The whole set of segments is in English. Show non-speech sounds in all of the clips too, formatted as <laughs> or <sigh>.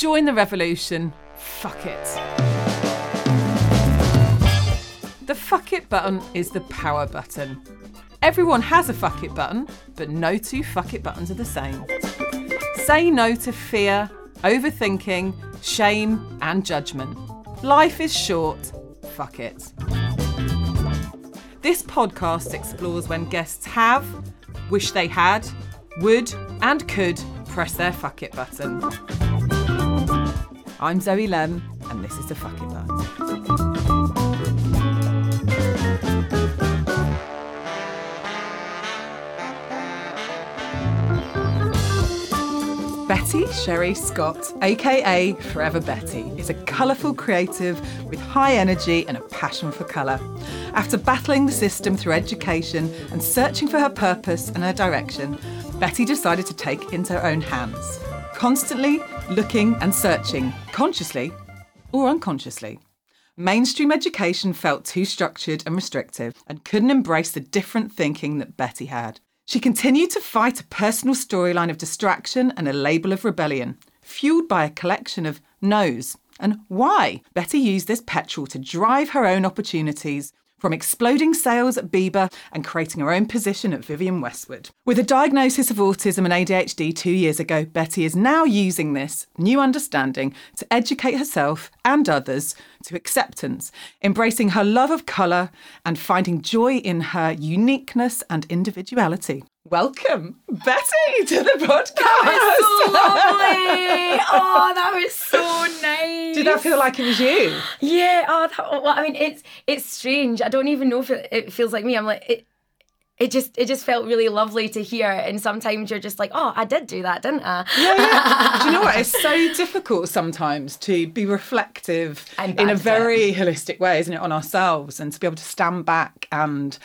Join the revolution. Fuck it. The fuck it button is the power button. Everyone has a fuck it button, but no two fuck it buttons are the same. Say no to fear, overthinking, shame, and judgment. Life is short. Fuck it. This podcast explores when guests have, wish they had, would, and could press their fuck it button. I'm Zoe Lem, and this is the fuck it. Betty Sherrie Scott, aka Forever Betty, is a colourful creative with high energy and a passion for colour. After battling the system through education and searching for her purpose and her direction, Betty decided to take it into her own hands, constantly looking and searching, consciously or unconsciously. Mainstream education felt too structured and restrictive and couldn't embrace the different thinking that Betty had. She continued to fight a personal storyline of distraction and a label of rebellion, fueled by a collection of no's. And why? Betty used this petrol to drive her own opportunities, from exploding sales at Bieber and creating her own position at Vivienne Westwood. With a diagnosis of autism and ADHD two years ago, Betty is now using this new understanding to educate herself and others to acceptance, embracing her love of colour and finding joy in her uniqueness and individuality. Welcome, Betty, to the podcast. so <laughs> lovely. Oh, that was so nice. Did that feel like it was you? Yeah. Oh, that, well, I mean, it's it's strange. I don't even know if it, it feels like me. I'm like it. It just it just felt really lovely to hear, and sometimes you're just like, oh, I did do that, didn't I? Yeah, yeah. <laughs> do you know what? It's so difficult sometimes to be reflective in a very holistic way, isn't it, on ourselves, and to be able to stand back and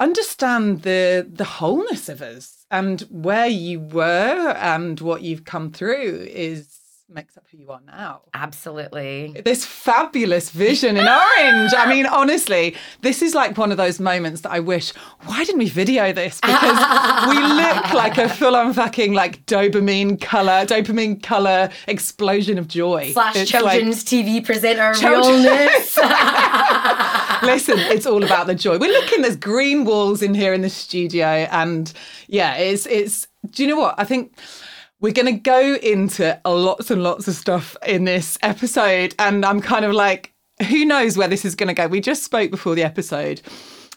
understand the the wholeness of us and where you were and what you've come through is makes up who you are now. Absolutely. This fabulous vision in orange. I mean, honestly, this is like one of those moments that I wish, why didn't we video this? Because we look like a full on fucking like dopamine color, dopamine color explosion of joy. Slash It's like- children's TV presenter realness. <laughs> <laughs> Listen, it's all about the joy. We're looking, there's green walls in here in the studio. And yeah, it's, it's, do you know what? I think we're going to go into lots and lots of stuff in this episode. And I'm kind of like, who knows where this is going to go? We just spoke before the episode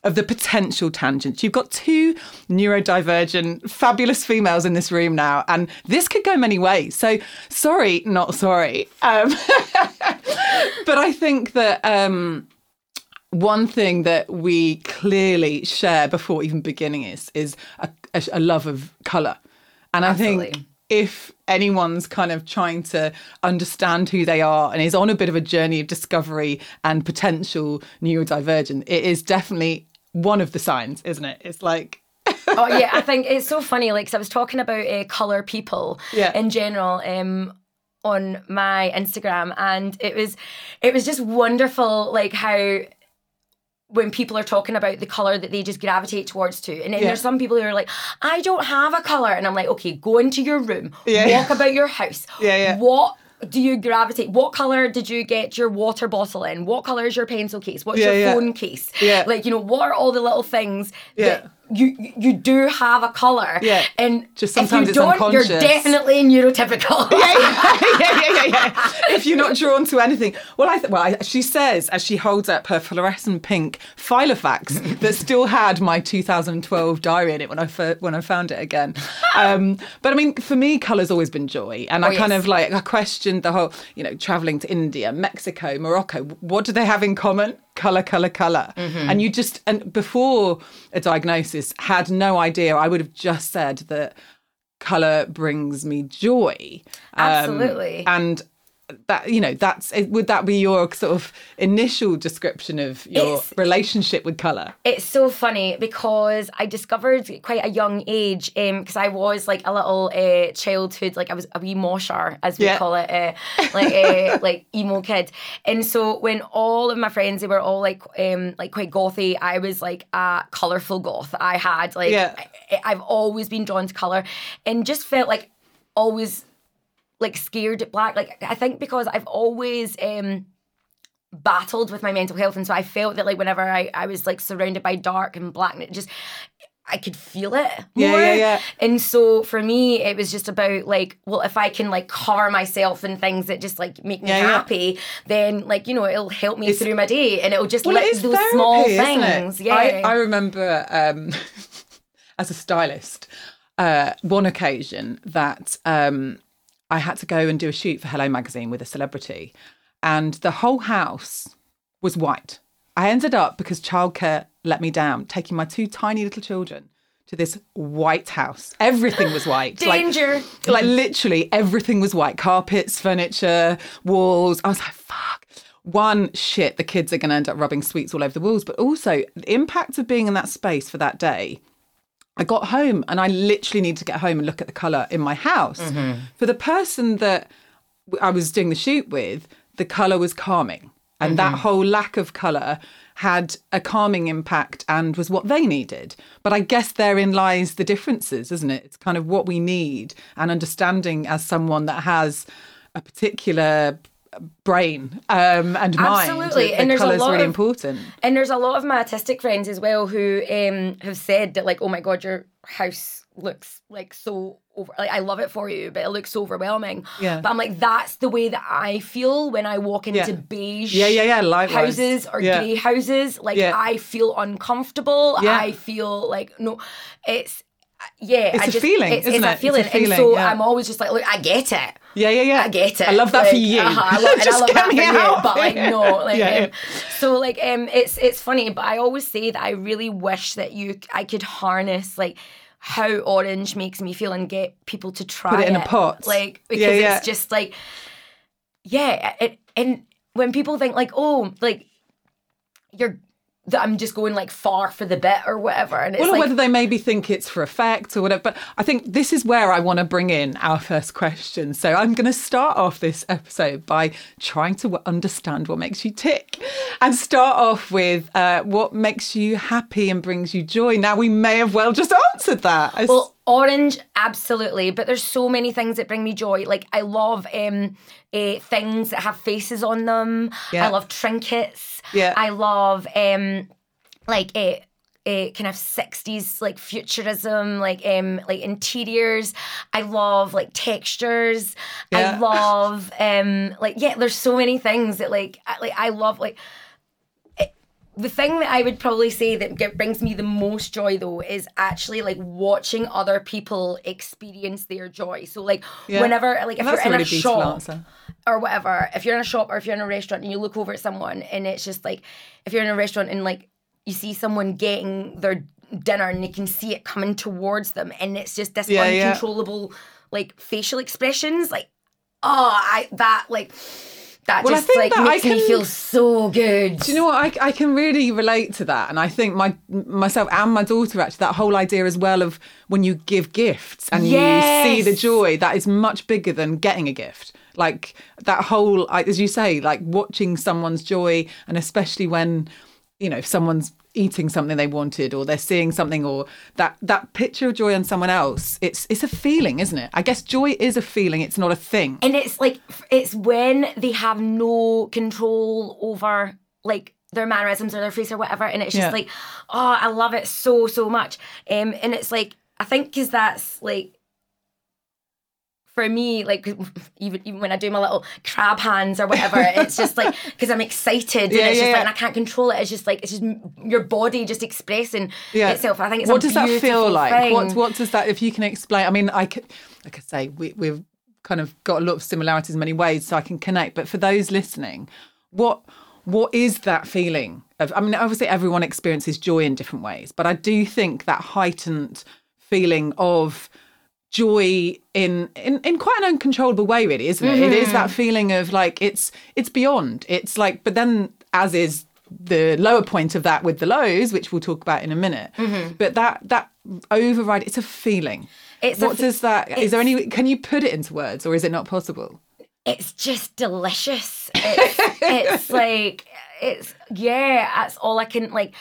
of the potential tangents. You've got two neurodivergent, fabulous females in this room now, and this could go many ways. So, sorry, not sorry. Um, <laughs> but I think that. Um, one thing that we clearly share before even beginning is is a, a, a love of color and i think if anyone's kind of trying to understand who they are and is on a bit of a journey of discovery and potential neurodivergent it is definitely one of the signs isn't it it's like <laughs> oh yeah, I think it's so funny. Like, 'cause I was talking about uh, color people Yeah. in general. Um, on my Instagram, and it was, it was just wonderful. Like how when people are talking about the color that they just gravitate towards to, and then Yeah. there's some people who are like, I don't have a color, and I'm like, okay, go into your room, Yeah. walk about your house. <laughs> Yeah, yeah. What do you gravitate? What color did you get your water bottle in? What color is your pencil case? What's your phone case? Yeah. Like, you know, what are all the little things Yeah. that you you do have a color? Yeah. And Just if sometimes you it's don't, unconscious. you're definitely neurotypical. <laughs> yeah, yeah, yeah, yeah, yeah. If you're not drawn to anything, well, I th- well, I, she says as she holds up her fluorescent pink Filofax <laughs> that still had my 2012 diary in it when I fir- when I found it again. Um, but I mean, for me, color's always been joy, and I Oh, kind yes. of like I questioned the whole, you know, traveling to India, Mexico, Morocco. What do they have in common? Color, color, color. Mm-hmm. And you just and before a diagnosis, had no idea. I would have just said that color brings me joy Um, Absolutely. and that you know that's would that be your sort of initial description of your It's- relationship with color It's so funny because I discovered quite a young age because I was like a little uh, childhood, like I was a wee mosher, as we Yeah. call it, uh, like uh, <laughs> like emo kid. And so when all of my friends they were all like um, like quite gothy, I was like a colourful goth. I had like Yeah. I, I've always been drawn to colour and just felt like always like scared at black. Like I think because I've always um battled with my mental health and so I felt that like whenever I, I was like surrounded by dark and black and it just I could feel it Yeah, more. yeah, yeah. And so for me, it was just about like, well, if I can like cover myself in things that just like make me Yeah, yeah. happy, then like you know it'll help me It's- through my day, and it'll just Well, let it those therapy, small things. Yeah, I, I remember um, <laughs> as a stylist, uh, one occasion that um, I had to go and do a shoot for Hello Magazine with a celebrity, and the whole house was white. I ended up because childcare let me down, taking my two tiny little children to this white house. Everything was <gasps> white. like- Danger. like literally everything was white carpets furniture walls i was like fuck one shit the kids are going to end up rubbing sweets all over the walls but also the impact of being in that space for that day i got home and i literally need to get home and look at the color in my house mm-hmm. for the person that i was doing the shoot with the color was calming and that mm-hmm. whole lack of color had a calming impact and was what they needed. But I guess therein lies the differences, isn't it? It's kind of what we need and understanding as someone that has a particular brain um, and mind. Absolutely. And there's a lot really of- important. And there's a lot of my autistic friends as well who um, have said that, like, oh my God, your house looks like so over. Like, I love it for you, but it looks so overwhelming. Yeah. But I'm like, that's the way that I feel when I walk into Yeah. beige Yeah, yeah, yeah. Likewise. houses or yeah. grey houses. Like, Yeah. I feel uncomfortable. Yeah. I feel like, no, it's. Yeah, It's I a just, feeling, it's, isn't it's it? a It's a feeling, feeling, and so yeah. I'm always just like, look, I get it. Yeah, yeah, yeah. I get it. I love that for you. uh-huh, I <laughs> love, I Just love get that for me you. out. But like no, <laughs> like Yeah, um, so like um, it's it's funny, but I always say that I really wish that you I could harness like how orange makes me feel and get people to try it in a pot. like because it's just like yeah, it and when people think like oh like you're that I'm just going like far for the bit or whatever, and it's Well, like whether they maybe think it's for effect or whatever. But I think this is where I want to bring in our first question. So I'm going to start off this episode by trying to understand what makes you tick and start off with uh, what makes you happy and brings you joy. Now, we may have well just answered that. Well, orange, absolutely. But there's so many things that bring me joy. Like I love um, uh, things that have faces on them. Yeah. I love trinkets. Yeah. I love um, like a. Uh, kind of 60s like futurism like um like interiors i love like textures Yeah. i <laughs> love um like yeah there's so many things that like I, like i love like the thing that I would probably say that get, brings me the most joy though is actually like watching other people experience their joy. So like Yeah. whenever like if you're in really a shop answer. or whatever, if you're in a shop or if you're in a restaurant and you look over at someone and it's just like if you're in a restaurant and like you see someone getting their dinner and you can see it coming towards them and it's just this Yeah, yeah. uncontrollable like facial expressions like oh I that like that Well, I just think like that I makes me can- feel so good. Do you know what? I, I can really relate to that, and I think my myself and my daughter actually that whole idea as well of when you give gifts and you see the joy that is much bigger than getting a gift. Like that whole, as you say, like watching someone's joy, and especially when you know if someone's eating something they wanted or they're seeing something or that that picture of joy on someone else it's it's a feeling isn't it i guess joy is a feeling it's not a thing And it's like it's when they have no control over like their mannerisms or their face or whatever, and it's just Yeah. like, oh, I love it so so much. Um, and it's like I think because that's like for me, like <laughs> even, even when I do my little crab hands or whatever, it's just like <laughs> because I'm excited Yeah, and it's yeah, just yeah. like and I can't control it. It's just like it's just your body just expressing itself. I think it's what does that feel like thing. what what does that if you can explain i mean i could like i say we, we've kind of got a lot of similarities in many ways so i can connect but for those listening what what is that feeling of i mean obviously everyone experiences joy in different ways but i do think that heightened feeling of joy in in, in quite an uncontrollable way really isn't it it is mm-hmm. that feeling of like it's it's beyond it's like but then as is the lower point of that with the lows which we'll talk about in a minute mm-hmm. but that that override it's a feeling It's what fe- does that is there any can you put it into words or is it not possible it's just delicious. It's, it's <laughs> like it's yeah. That's all I can like.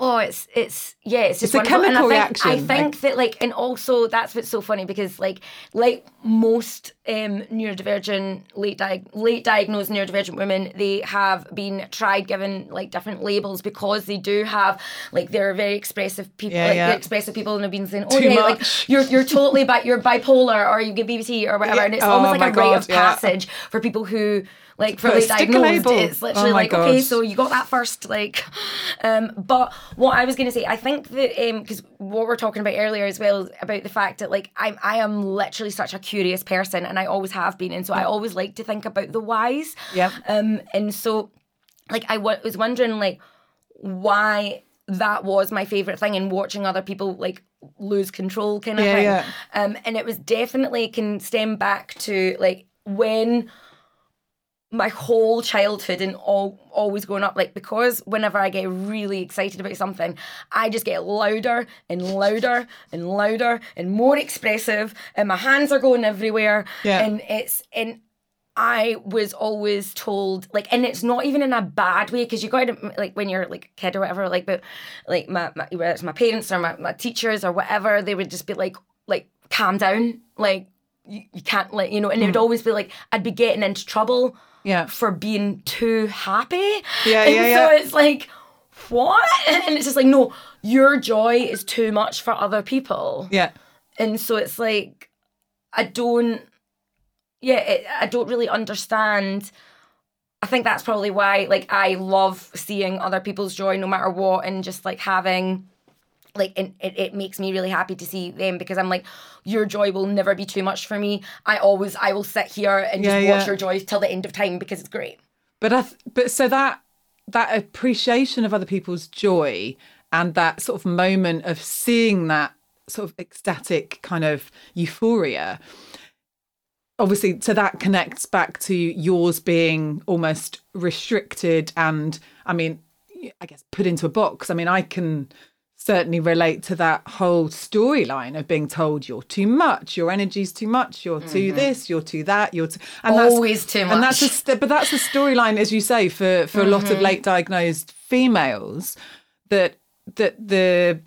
Oh, it's it's yeah. It's just It's a chemical and I think, reaction, I think like- that like, and also that's what's so funny because like like most um, neurodivergent, late, di- late diagnosed neurodivergent women, they have been tried given like different labels because they do have like they're very expressive people, Yeah, like yeah. expressive people, and have been saying, oh Too yeah, much. like you're you're <laughs> totally bi- you're bipolar or you get BPD or whatever, Yeah. and it's Oh almost like a rite of passage for people who. Like for put a late sticker diagnosed, it's literally Oh like okay, so you got that first, like. Um, but what I was going to say, I think that because what we we're talking about earlier as well about the fact that like I'm I am literally such a curious person, and I always have been, and so I always like to think about the whys. Yeah. Um, and so, like I was wondering like why that was my favorite thing and watching other people like lose control kind of Yeah, thing. yeah. Um, and it was definitely can stem back to like when my whole childhood and all always growing up like because whenever I get really excited about something I just get louder and louder and louder and more expressive and my hands are going everywhere. Yeah. and it's and I was always told like and it's not even in a bad way because you got to like when you're like a kid or whatever like but like my, my whether it's my parents or my, my teachers or whatever they would just be like like calm down like you, you can't like you know and it would mm. always be like I'd be getting into trouble Yeah. for being too happy. Yeah, and yeah, so it's like, what? And it's just like, no, your joy is too much for other people. Yeah. And so it's like, I don't, yeah, it, I don't really understand. I think that's probably why, like, I love seeing other people's joy no matter what, and just like having, like, and it, it makes me really happy to see them because I'm like, your joy will never be too much for me. I always, I will sit here and just Yeah, watch yeah. your joy till the end of time because it's great. But I, th- but so that that appreciation of other people's joy and that sort of moment of seeing that sort of ecstatic kind of euphoria. Obviously, so that connects back to yours being almost restricted and, I mean, I guess put into a box. I mean, I can certainly relate to that whole storyline of being told you're too much, your energy's too much, you're too mm-hmm. this, you're too that, you're too, and that's- Always too And that's a much. st- but that's the storyline, as you say, for for a lot of mm-hmm. late diagnosed females that that the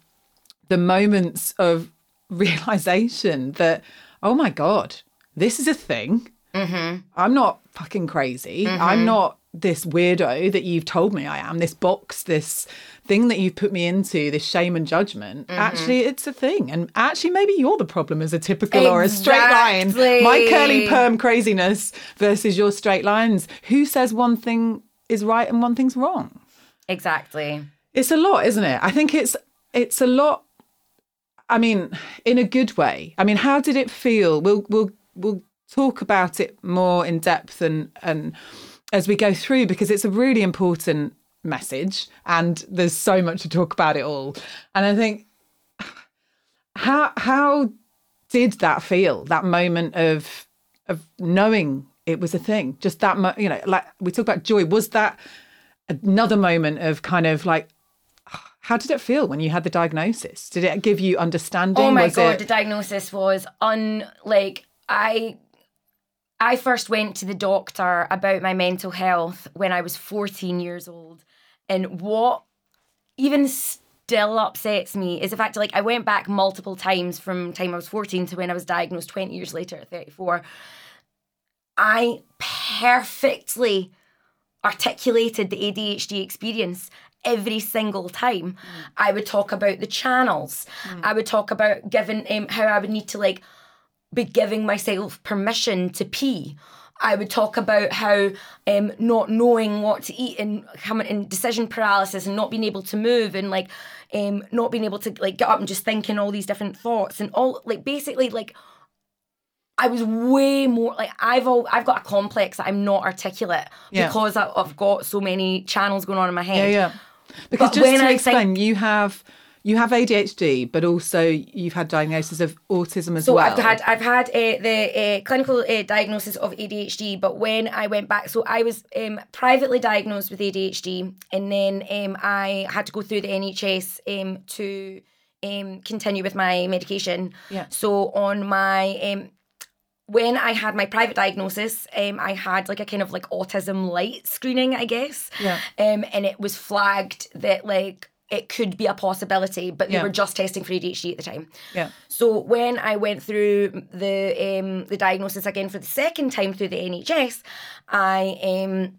the moments of <laughs> realization that oh my god, this is a thing. Mm-hmm. I'm not fucking crazy. I'm not this weirdo that you've told me I am. This box, this thing that you've put me into, this shame and judgment. Mm-hmm. Actually, it's a thing, and actually, maybe you're the problem as a typical or a straight line. My curly perm craziness versus your straight lines. Who says one thing is right and one thing's wrong? Exactly. It's a lot, isn't it? I think it's it's a lot. I mean, in a good way. I mean, how did it feel? We'll we'll we'll talk about it more in depth and and as we go through because it's a really important message and there's so much to talk about it all. And I think how how did that feel? That moment of of knowing it was a thing. Just that mo- you know, like we talk about joy. Was that another moment of kind of like how did it feel when you had the diagnosis? Did it give you understanding? Oh my was god, it the diagnosis was un like I I first went to the doctor about my mental health when I was 14 years old. And what even still upsets me is the fact that like I went back multiple times from time I was 14 to when I was diagnosed 20 years later at 34. I perfectly articulated the ADHD experience every single time. I would talk about the channels. I would talk about giving um, how I would need to like be giving myself permission to pee. I would talk about how um, not knowing what to eat and coming in decision paralysis and not being able to move and like um, not being able to like get up and just thinking all these different thoughts and all like basically like I was way more like I've all, I've got a complex that I'm not articulate Yeah. because I, I've got so many channels going on in my Yeah, head. yeah. Because But just when to I explain, think- you have you have ADHD, but also you've had diagnosis of autism as So well. I've had I've had uh, the uh, clinical uh, diagnosis of ADHD, but when I went back, so I was um, privately diagnosed with ADHD, and then um, I had to go through the NHS um, to um, continue with my medication. Yeah. So on my um, when I had my private diagnosis, um, I had like a kind of like autism light screening, I guess. Yeah. Um, and it was flagged that like it could be a possibility, but they Yeah. were just testing for ADHD at the time. Yeah. So when I went through the um, the diagnosis again for the second time through the NHS, I um,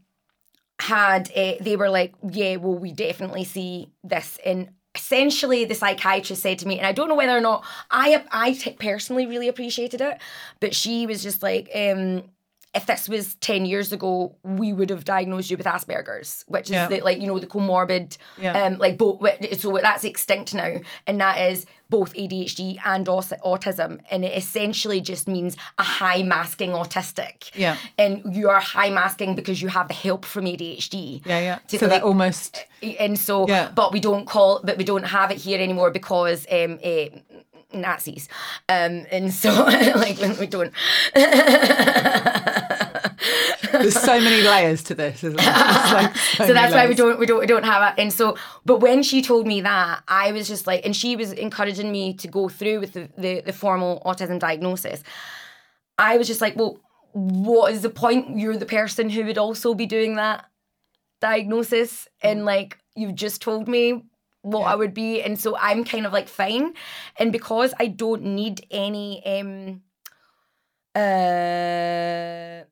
had uh, they were like, yeah, well, we definitely see this in. Essentially, the psychiatrist said to me, and I don't know whether or not I I t- personally really appreciated it, but she was just like, um, if this was 10 years ago, we would have diagnosed you with Asperger's, which is Yeah. the, like, you know, the comorbid, Yeah. um, like both, so that's extinct now. And that is both ADHD and autism. And it essentially just means a high masking autistic. Yeah. And you are high masking because you have the help from ADHD. Yeah, yeah. So like, that almost and so, Yeah. but we don't call, but we don't have it here anymore because um, Nazis. Um, and so, <laughs> like, we don't. <laughs> there's so many layers to this. Isn't there? Like <laughs> so, so that's many why we don't we don't we don't have it and so but when she told me that i was just like and she was encouraging me to go through with the the, the formal autism diagnosis. I was just like well what is the point? You're the person who would also be doing that diagnosis. And like you've just told me what I would be. And so I'm kind of like fine. And because I don't need any um uh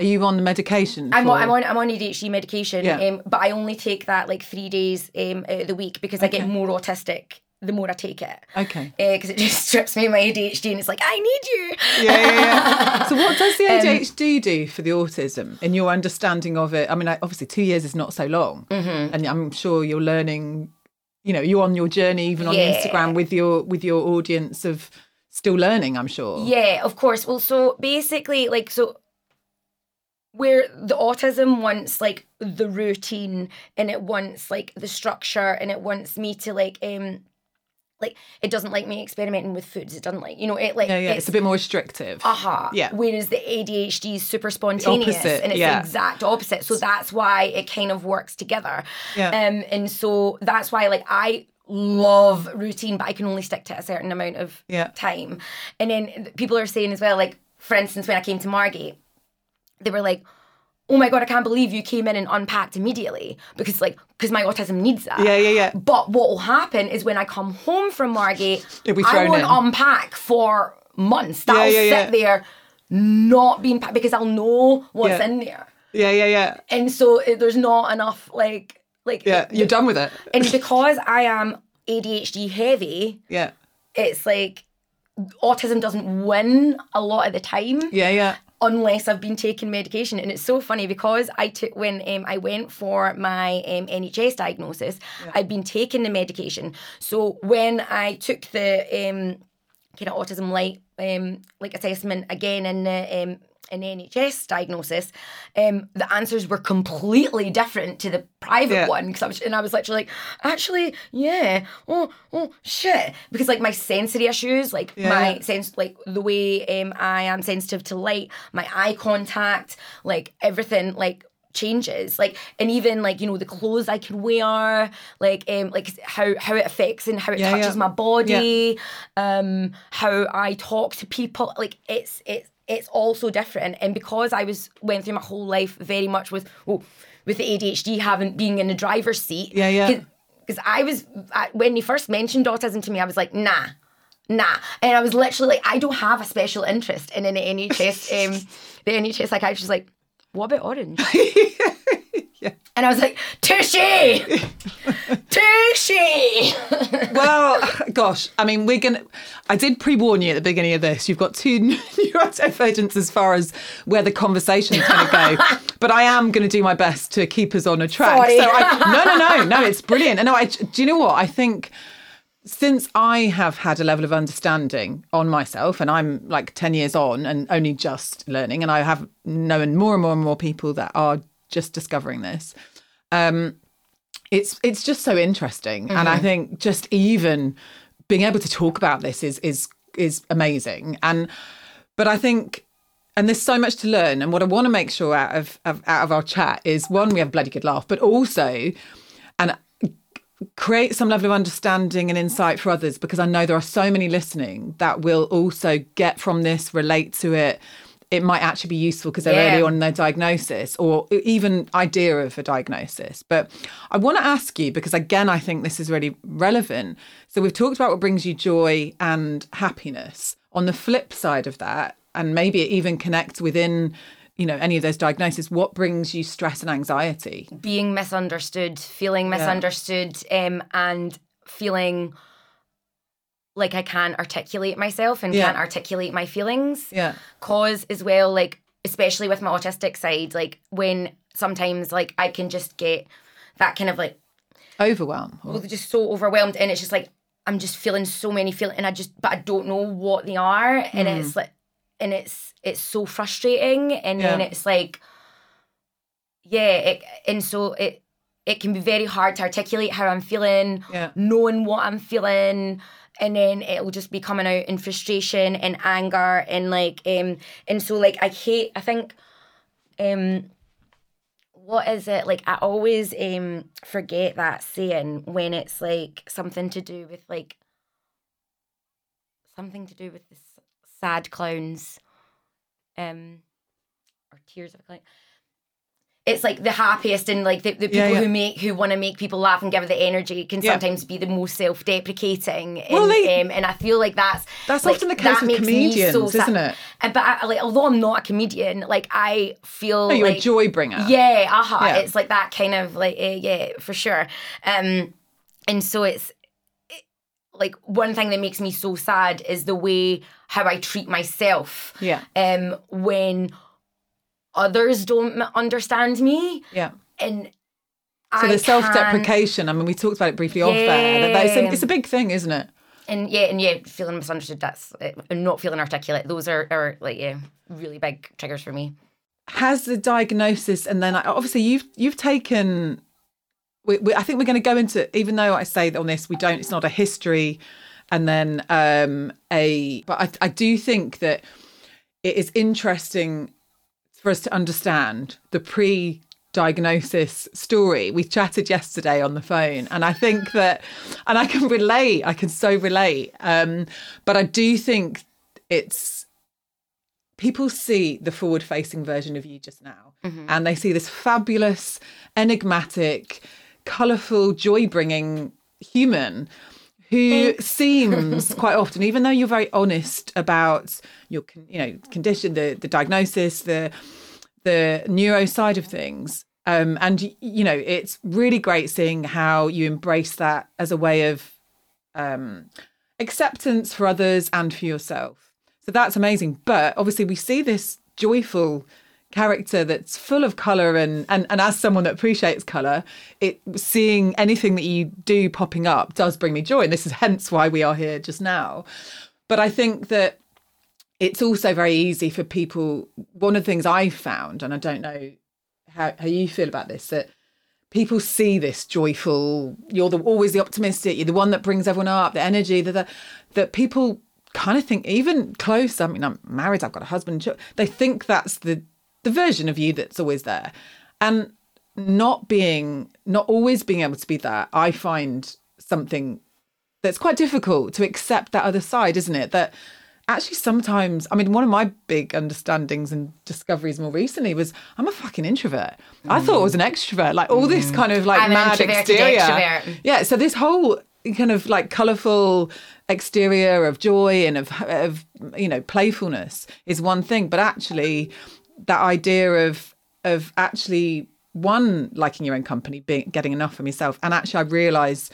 Are you on the medication? I'm for- on, I'm on I'm on ADHD medication, Yeah. um, but I only take that like three days um, out of the week because I get more autistic the more I take it. Okay. Because it just <laughs> strips me of my ADHD and it's like I need you. Yeah, yeah, yeah. <laughs> so what does the Um, ADHD do for the autism in your understanding of it? I mean, obviously two years is not so long, Mm-hmm. and I'm sure you're learning. You know, you're on your journey even on Yeah. Instagram with your with your audience of still learning. I'm sure. Yeah, of course. Well, so basically, like, so where the autism wants like the routine and it wants like the structure and it wants me to like um like it doesn't like me experimenting with foods. It doesn't like you know it like Yeah, yeah. It's, a bit more restrictive. aha. Yeah. Whereas the ADHD is super spontaneous opposite, and it's yeah. the exact opposite. So that's why it kind of works together. Yeah. Um, and so that's why like I love routine, but I can only stick to a certain amount of Yeah. time. And then people are saying as well, like for instance, when I came to Margate, they were like. Oh my god! I can't believe you came in and unpacked immediately because, like, because my autism needs that. Yeah, yeah, yeah. But what will happen is when I come home from Margate, I won't in. unpack for months. That'll yeah, yeah. sit there, not being packed because I'll know what's Yeah. in there, Yeah, yeah, yeah. and so it, there's not enough like like Yeah, you're done with it. And because I am ADHD heavy, Yeah, it's like autism doesn't win a lot of the time yeah, yeah. Unless I've been taking medication. And it's so funny because I took when um, I went for my um, NHS diagnosis, I'd been taking the medication. So when I took the um, kind of autism light um, like assessment again in the the NHS diagnosis, um, the answers were completely different to the private Yeah. one because I was and I was literally like, actually, yeah, oh, oh, shit, because like my sensory issues, like Yeah. my sense, like the way um, I am sensitive to light, my eye contact, like everything, like changes like and even like you know the clothes i can wear like um like how how it affects and how it Yeah, touches yeah. my body um how i talk to people like it's it's it's all so different. And because i was went through my whole life very much with well with the adhd having being in the driver's seat. Yeah, yeah. because i was I, when he first mentioned autism to me i was like nah nah. And i was literally like i don't have a special interest in an nhs <laughs> um the nhs psychiatrist. Was like what about orange <laughs> <laughs> and i was like touche touche <laughs> Well, gosh, I mean, we're gonna. I did pre-warn you at the beginning of this. You've got two <laughs> neurodivergents as far as where the conversation's going to go, but I am going to do my best to keep us on a track. Sorry. So, I, no, no, no, no, it's brilliant. And no, I, do you know what? I think since I have had a level of understanding on myself, and I'm like 10 years on and only just learning, and I have known more and more and more people that are just discovering this. Um, it's it's just so interesting, and I think just even being able to talk about this is is is amazing. And but I think. And there's so much to learn, and what I want to make sure out of, of out of our chat is one, we have a bloody good laugh, but also, and create some level of understanding and insight for others because I know there are so many listening that will also get from this, relate to it, it might actually be useful because they're Yeah. early on in their diagnosis or even idea of a diagnosis. But I want to ask you because again, I think this is really relevant. So we've talked about what brings you joy and happiness. On the flip side of that, and maybe it even connects within, you know, any of those diagnoses, what brings you stress and anxiety? being misunderstood, feeling misunderstood, um, and feeling like I can't articulate myself and Yeah. can't articulate my feelings. Yeah. Cause as well, like especially with my autistic side, like when sometimes like I can just get that kind of like Overwhelm. or- well, just so overwhelmed, and it's just like I'm just feeling so many feelings, and I just but I don't know what they are, and Mm. it's like and it's it's so frustrating, and then it's like yeah, it, and so it it can be very hard to articulate how I'm feeling, Yeah. knowing what I'm feeling. And then it'll just be coming out in frustration and anger and like um and so like I hate I think um what is it? Like i always um forget that saying when it's like something to do with like something to do with the sad clowns um or tears of a clown it's like the happiest and like the, the people Yeah, yeah. who make who want to make people laugh and give the energy can Yeah. sometimes be the most self-deprecating and, Well, they- um, and i feel like that's That's like, often the case with comedians, so isn't it? And- but I, like although i'm not a comedian like i feel No, you're like a joy bringer. yeah, uh-huh. It's like that kind of like uh, yeah, for sure. Um and so it's like one thing that makes me so sad is the way how I treat myself. Yeah. Um when others don't understand me Yeah. and So the self-deprecation. I mean, we talked about it briefly off there. That a, it's a big thing, isn't it? and yeah, and yeah, feeling misunderstood. That's uh, and not feeling articulate. Those are, are like yeah, really big triggers for me. Has the diagnosis, and then obviously you've you've taken. We, we, I think we're going to go into, even though I say that on this we don't. It's not a history, and then um a. But I, I do think that it is interesting for us to understand the pre diagnosis story. We chatted yesterday on the phone, and I think that, and I can relate, I can so relate. Um, but I do think it's people see the forward facing version of you just now, and they see this fabulous, enigmatic, colourful, joy bringing human who <laughs> seems quite often, even though you're very honest about your, you know, condition, the the diagnosis, the the neuro side of things. Um, and you know, it's really great seeing how you embrace that as a way of um, acceptance for others and for yourself. So that's amazing. But obviously, we see this joyful character that's full of color and and and as someone that appreciates color it seeing anything that you do popping up does bring me joy. And this is hence why we are here just now. But i think that it's also very easy for people one of the things i've found and i don't know how, how you feel about this that people see this joyful you're the always the optimistic you're the one that brings everyone up the energy that that people kind of think even close i mean i'm married i've got a husband they think that's the the version of you that's always there. And not being not always being able to be that i find something that's quite difficult to accept that other side isn't it? That actually sometimes i mean one of my big understandings and discoveries more recently was i'm a fucking introvert. I thought i was an extrovert like all this kind of like I'm mad exterior. yeah so this whole kind of like colorful exterior of joy and of of you know playfulness is one thing but actually that idea of of actually one liking your own company being getting enough from yourself and actually i realized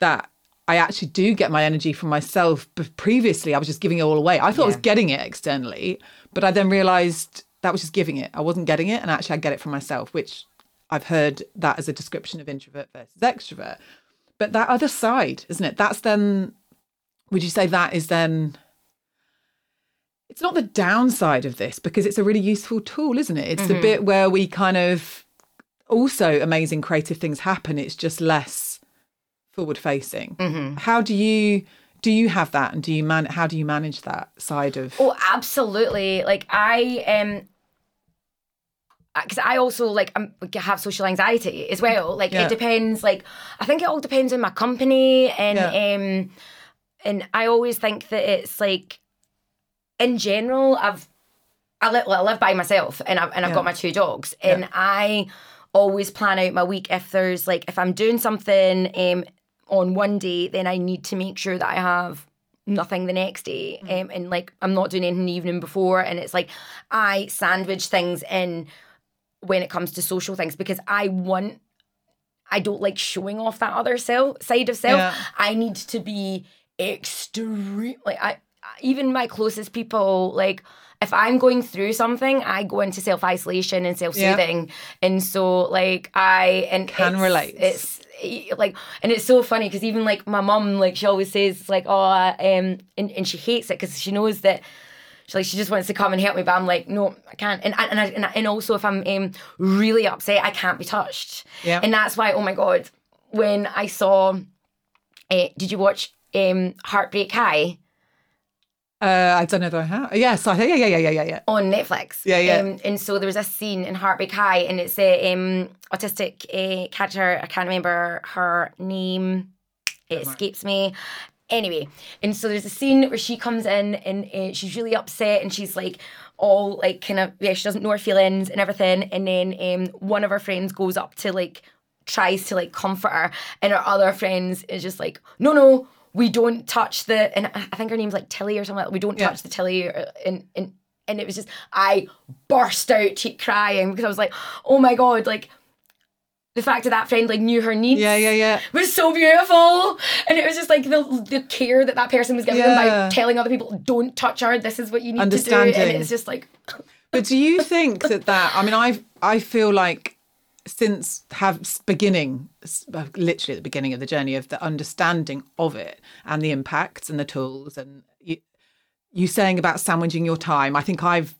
that I actually do get my energy from myself. But previously, I was just giving it all away. I thought I was getting it externally, but I then realized that was just giving it. I wasn't getting it, and actually, I get it from myself, which I've heard that as a description of introvert versus extrovert. But that other side, isn't it? That's then. Would you say that is then? It's not the downside of this because it's a really useful tool, isn't it? It's the bit where we kind of also amazing creative things happen. It's just less forward facing. How do you do you have that and do you man how do you manage that side of Oh, absolutely. Like I um because I also like um, have social anxiety as well. Like Yeah. it depends. Like I think it all depends on my company, and Yeah. um, and I always think that it's like, in general, I've I live, I live by myself and I've, and I've Yeah. got my two dogs and I always plan out my week if there's like if I'm doing something um on one day then I need to make sure that I have nothing the next day Mm. um, and like I'm not doing anything the evening before and it's like I sandwich things in when it comes to social things because I want I don't like showing off that other self side of self. Yeah. I need to be extreme like I even my closest people like if I'm going through something, I go into self isolation and self soothing, and so like I and Can it's- relate. It's like, and it's so funny because even like my mum, like she always says like, oh, um, and, and she hates it because she knows that she like she just wants to come and help me, but I'm like, no, I can't. And and I, and, I, and also if I'm um, really upset, I can't be touched. Yeah. And that's why, oh my god, when I saw, uh, did you watch um, Heartbreak High? Uh, I don't know though how. Yes, I think yeah, yeah, yeah, yeah, yeah. on Netflix. Yeah, yeah. Um, and so there was a scene in Heartbreak High, and it's a um, autistic uh, character. I can't remember her name. It escapes me. Anyway, and so there's a scene where she comes in and uh, she's really upset, and she's like all like kind of yeah, she doesn't know her feelings and everything. And then um, one of her friends goes up to like tries to like comfort her, and her other friends is just like, no, no, we don't touch the. And I I think her name's like Tilly or something. Like, we don't Yeah. touch the Tilly, or, and and and it was just I burst out crying because I was like, oh my god, like the fact that that friend like knew her needs. Yeah, yeah, yeah. Was so beautiful, and it was just like the the care that that person was giving them by telling other people, "Don't touch her. This is what you need to do." And it's just like, <laughs> But do you think that that? I mean, I I feel like since have beginning, uh, literally at the beginning of the journey of the understanding of it and the impacts and the tools and you, you saying about sandwiching your time. I think I've.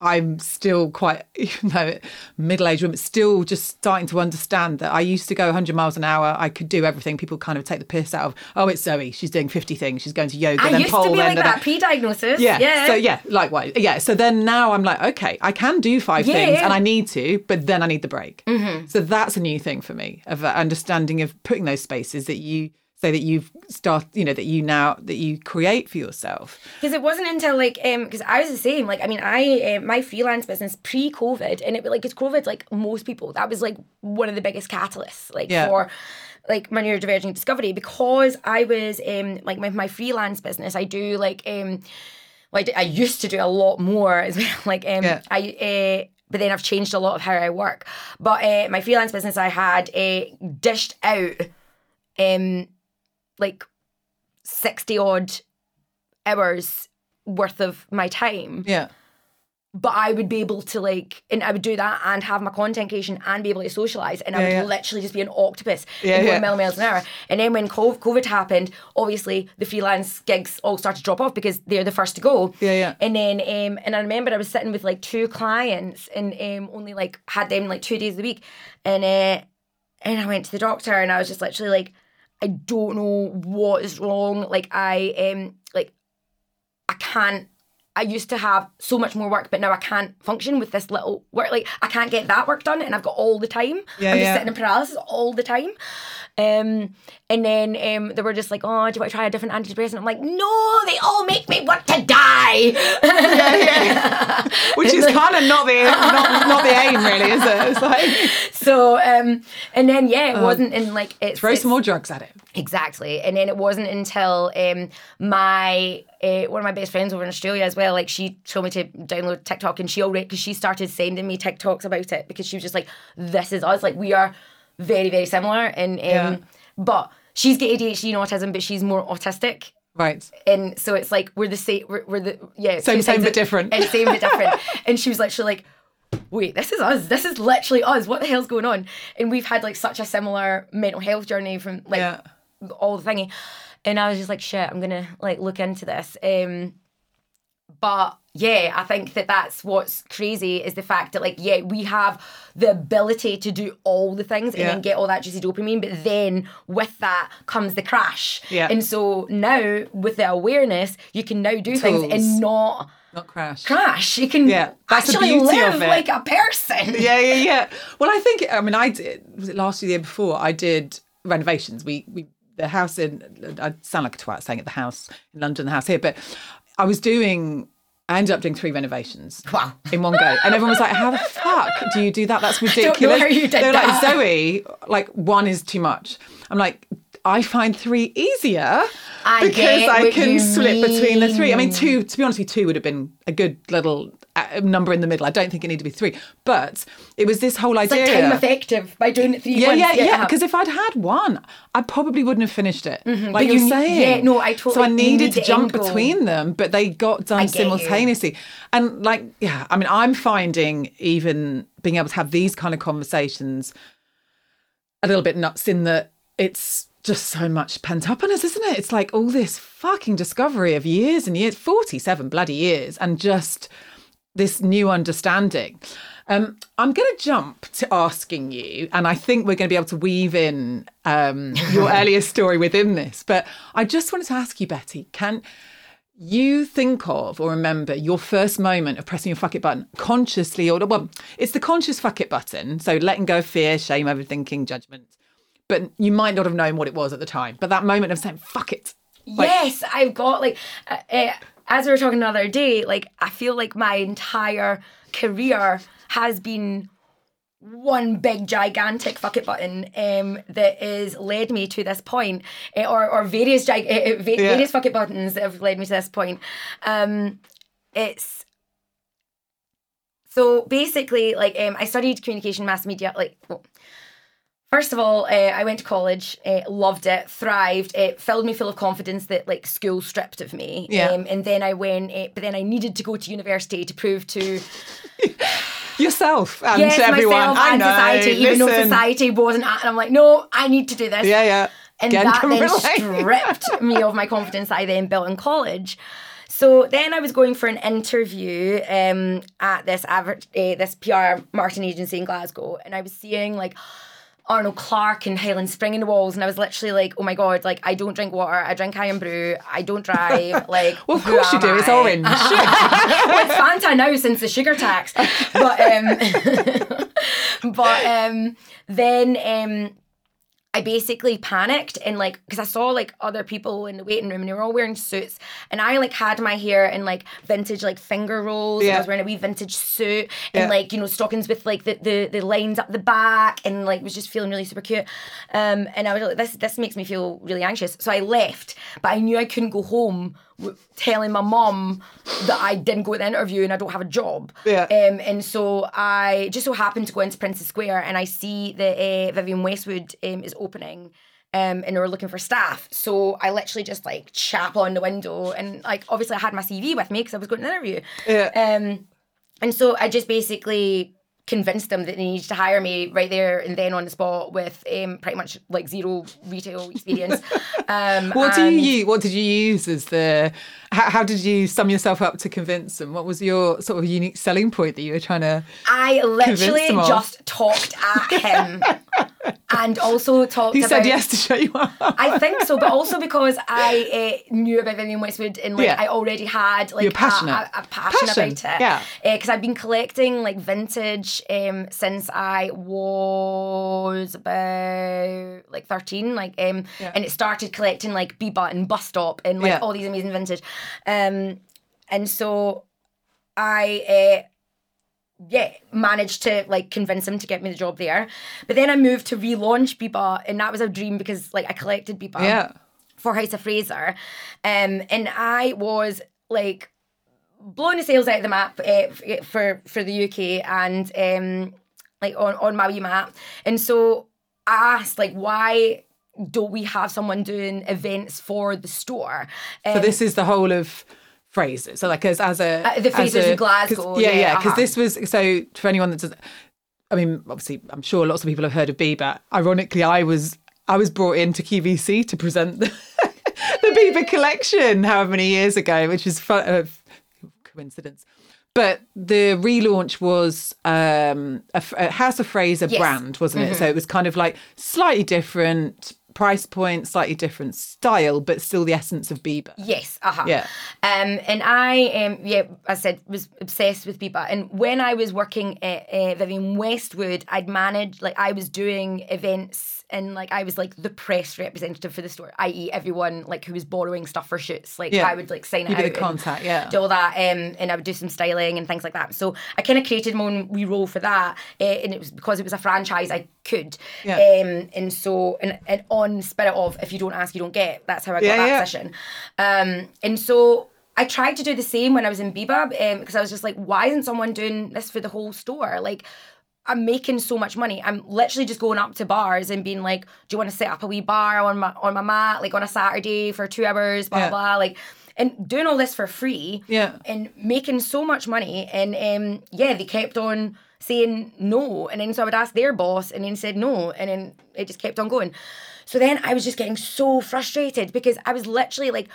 I'm still quite, <laughs> even though middle-aged woman, still just starting to understand that I used to go 100 miles an hour. I could do everything. People kind of take the piss out of, oh, it's Zoe. She's doing 50 things. She's going to yoga, I then used pole, to be then like that pre-diagnosis. yeah. yeah. So yeah, likewise. Yeah. So then now I'm like, okay, I can do five Yeah, things. Mm-hmm. and I need to, but then I need the break. So that's a new thing for me of uh, understanding of putting those spaces that you say that you've start, you know, that you now that you create for yourself. because it wasn't until like um because I was the same like I mean I uh, my freelance business pre COVID and it like it's COVID like most people that was like one of the biggest catalysts like Yeah. for like my neurodivergent discovery because I was um like my, my freelance business I do like um well, I used to do a lot more as <laughs> well like um Yeah. I uh, but then I've changed a lot of how I work but uh, my freelance business I had uh, dished out um like 60 odd hours worth of my time Yeah. but I would be able to like and I would do that and have my content creation and be able to socialize and I would yeah. literally just be an octopus Yeah, and go yeah. miles an hour and then when COVID happened obviously the freelance gigs all started to drop off because they're the first to go Yeah, yeah. and then um and I remember I was sitting with like two clients and um only like had them like two days a week and uh and I went to the doctor and I was just literally like I don't know what is wrong like I um like I can't. I used to have so much more work, but now I can't function with this little work. Like I can't get that work done, and I've got all the time. Yeah, I'm just yeah. sitting in paralysis all the time. Um, and then um, they were just like, "Oh, do you want to try a different antidepressant?" I'm like, "No, they all make me want to die." <laughs> Which is <laughs> kind of not the not, not the aim, really, is it? It's like <laughs> so, um, and then yeah, it wasn't in like it's throw it's- some more drugs at it. Exactly. And then it wasn't until um, my uh, one of my best friends over in Australia as well, like she told me to download TikTok and she already because she started sending me TikToks about it because she was just like, This is us. Like we are very, very similar and um, Yeah. but she's got ADHD and autism, but she's more autistic. Right. And so it's like we're the same we're, we're the yeah Same, same, but different. and same but different. <laughs> and she was literally like, wait, this is us. This is literally us. What the hell's going on? And we've had like such a similar mental health journey from like Yeah. all the thingy. And I was just like, shit, I'm gonna like look into this. Um, but yeah, I think that that's what's crazy is the fact that like yeah, we have the ability to do all the things and Yeah. then get all that juicy dopamine, but then with that comes the crash. Yeah. And so now with the awareness, you can now do things and not Not crash. crash. You can Yeah, that's the actually beauty live of it. like a person. yeah, yeah, yeah. Well, I think I mean I did. Was it last year, the year before? I did renovations. We we the house in. I sound like a twat saying it. The house in London, the house here, but I was doing I ended up doing three renovations. Wow. In one go. And everyone was like, how the fuck do you do that? That's <laughs> ridiculous. know you did they were that. like, Zoe, like one is too much. I'm like, I find three easier I because I can you split between the three. I mean, mean. two, to be honest with you, two would have been a good little number in the middle. I don't think it needed to be three. But it was this whole It's idea. like time effective by doing it three yeah, once. yeah, yeah. Because if I'd had one, I probably wouldn't have finished it. Like Mm-hmm. But you're you saying. yeah, no, I totally. So I needed need to jump between them, but they got done get you. simultaneously. And like, yeah, I mean, I'm finding even being able to have these kind of conversations a little bit nuts in that it's just so much pent up on us, isn't it? It's like all this fucking discovery of years and years, 47 bloody years, and just this new understanding. Um, I'm going to jump to asking you, and I think we're going to be able to weave in um, your <laughs> earlier story within this. But I just wanted to ask you, Betty, can you think of or remember your first moment of pressing your fuck it button consciously, or well, it's the conscious fuck it button, so letting go of fear, shame, overthinking, judgment. But you might not have known what it was at the time. But that moment of saying "fuck it," like, yes, I've got like, uh, uh, as we were talking the other day, like I feel like my entire career has been one big gigantic fuck it button um, that has led me to this point, uh, or or various gig- uh, va- Yeah. various fuck it buttons that have led me to this point. Um, it's so basically like um, I studied communication mass media like. Well, First of all, uh, I went to college, uh, loved it, thrived. It filled me full of confidence that like school stripped of me. Yeah. Um, and then I went, uh, but then I needed to go to university to prove to <laughs> yourself and yes to everyone. myself I and know. society, even though society wasn't. at- And I'm like, no, I need to do this. Yeah, yeah. And Again, that then relate. <laughs> stripped me of my confidence that I then built in college. So then I was going for an interview um, at this advert, uh, this PR marketing agency in Glasgow, and I was seeing like Arnold Clark and Highland Spring in the walls, and I was literally like, "Oh my god! Like I don't drink water, I drink Irn-Bru, I don't drive. <laughs> Like, Well, of course you do. It's I?" orange. <laughs> well, it's Fanta now since the sugar tax. But um, <laughs> but um, then um, I basically panicked and like because I saw like other people in the waiting room and they were all wearing suits. And I like had my hair in like vintage like finger rolls. And I was wearing a wee vintage suit and Yeah. like you know stockings with like the, the the lines up the back and like was just feeling really super cute. Um and I was like this this makes me feel really anxious. So I left but I knew I couldn't go home telling my mum that I didn't go to the interview and I don't have a job Yeah. um, and so I just so happened to go into Princess Square and I see that uh, Vivienne Westwood um, is opening. Um, and they were looking for staff. So I literally just like chap on the window and like obviously I had my CV with me because I was going to an interview. Yeah. Um, and so I just basically convinced them that they needed to hire me right there and then on the spot with um, pretty much like zero retail experience. Um, <laughs> What do you use? What did you use as the? How, how did you sum yourself up to convince them? What was your sort of unique selling point that you were trying to? I literally just talked at him <laughs> and also talked He about said yes to show you up. I think so, but also because I uh, knew about Vivienne Westwood and like Yeah. I already had like a-. A, a, passion, Passion, about it. yeah. because I've been collecting like vintage um, since I was about like thirteen, like um, Yeah. and it started collecting like Biba and Bus Stop and like Yeah. all these amazing vintage, um, and so I. Uh, yeah, managed to like convince him to get me the job there. But then I moved to relaunch Biba, and that was a dream because like I collected Biba Yeah. for House of Fraser, um, and I was like blowing the sales out of the map uh, for for the UK and um, like on on my wee map, and so I asked like why don't we have someone doing events for the store? So Um, this is the House of Fraser. So like as as a Uh, the as Frasers a- in Glasgow, Yeah, yeah, yeah. Because uh-huh. this was so for anyone that doesn't. I mean, obviously, I'm sure lots of people have heard of Biba. Ironically, I was I was brought into QVC to present the, <laughs> the Biba collection however many years ago, which is fun, uh, coincidence. But the relaunch was um, a, a House of Fraser Yes. brand, wasn't it? So it was kind of like slightly different price point, slightly different style, but still the essence of Biba. Yes, uh huh. Yeah. Um, and I, um, yeah, I said was obsessed with Biba. And when I was working at uh, Vivienne Westwood, I'd managed, like, I was doing events and like I was like the press representative for the store, i.e., everyone like who was borrowing stuff for shoots. Like Yeah. I would like sign it out. the contact, yeah. Do all that, um, and I would do some styling and things like that. So I kind of created my own wee role for that, uh, and it was because it was a franchise I could. Yeah. Um, and so and, and on spirit of if you don't ask, you don't get. That's how I got Yeah, that position. Um, and so. I tried to do the same when I was in um, because I was just like, why isn't someone doing this for the whole store? Like, I'm making so much money. I'm literally just going up to bars and being like, "Do you want to set up a wee bar on my on my mat, like on a Saturday for two hours, blah Yeah. blah, blah, like." And doing all this for free, Yeah. and making so much money, and um, yeah, they kept on saying no, and then so I would ask their boss, and then said no, and then it just kept on going. So then I was just getting so frustrated because I was literally like,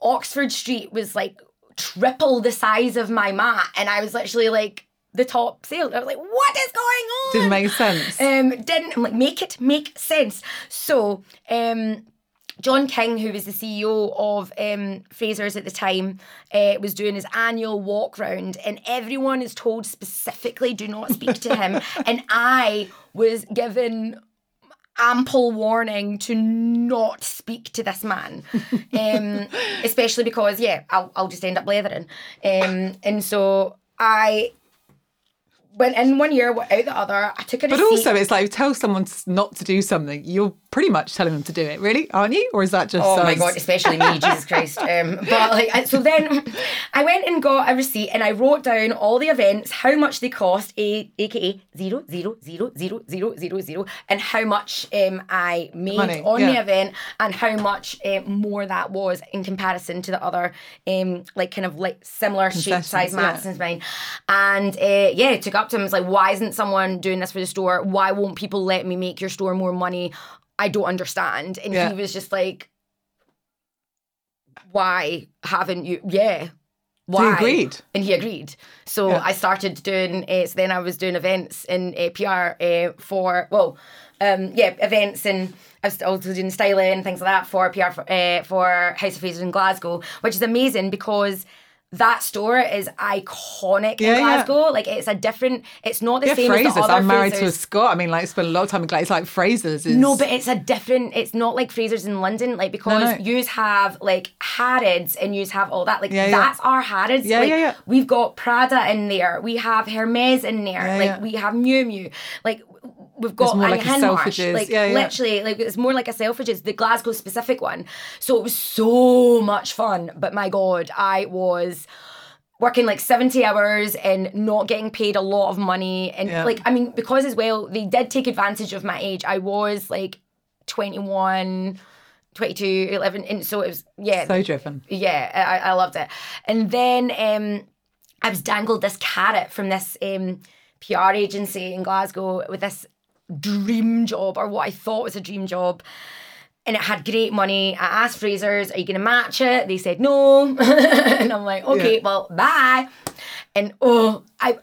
Oxford Street was like triple the size of my mat, and I was literally like the top sale. I was like, what is going on? Didn't make sense. Um, didn't I'm like make it make sense. So, um, John King, who was the CEO of um, Fraser's at the time, uh, was doing his annual walk round, and everyone is told specifically do not speak to him. <laughs> and I was given ample warning to not speak to this man, um, <laughs> especially because yeah, I'll I'll just end up blethering, um, and so I went in one year, out the other. I took a receipt. But also, it's like tell someone not to do something. You're pretty much telling them to do it, really, aren't you? Or is that just? Oh my god, especially me, <laughs> Jesus Christ. Um, but like, so then I went and got a receipt and I wrote down all the events, how much they cost, a, aka zero zero zero zero zero zero zero, and how much um I made Money, on the event and how much um, more that was in comparison to the other um like kind of like similar shape size mats yeah. as mine. And uh, yeah, took up to him. Was like, why isn't someone doing this for the store? Why won't people let me make your store more money? I don't understand. And Yeah. he was just like, why haven't you? Yeah. Why? He agreed? And he agreed. So Yeah. I started doing, uh, so then I was doing events in uh, PR uh, for, well, um, yeah, events and I was also doing styling and things like that for PR for, uh, for House of Fraser in Glasgow, which is amazing because that store is iconic Yeah, in yeah. Glasgow. Like it's a different, it's not the Yeah, same as Fraser's. the I'm married to a Scot. I mean, like, spent a lot of time in Glasgow. It's like Fraser's is. No, but it's a different. It's not like Fraser's in London, like because no. yous have like Harrods and yous have all that. Like Yeah, yeah. that's our Harrods. Yeah, like, yeah, yeah. We've got Prada in there. We have Hermes in there. Yeah, like yeah. we have Miu Miu. Like we've got more like a Hinmarsh. Like Yeah, yeah. literally, like it's more like a Selfridges, the Glasgow specific one. So it was so much fun. But my God, I was working like 70 hours and not getting paid a lot of money and Yeah. like i mean because as well they did take advantage of my age i was like 21 22 11 and so it was yeah so driven. yeah I, I loved it and then um i was dangled this carrot from this um pr agency in glasgow with this dream job or what i thought was a dream job and it had great money. I asked Fraser's, "Are you going to match it?" They said no, <laughs> and I'm like, "Okay, Yeah. well, bye." And oh, I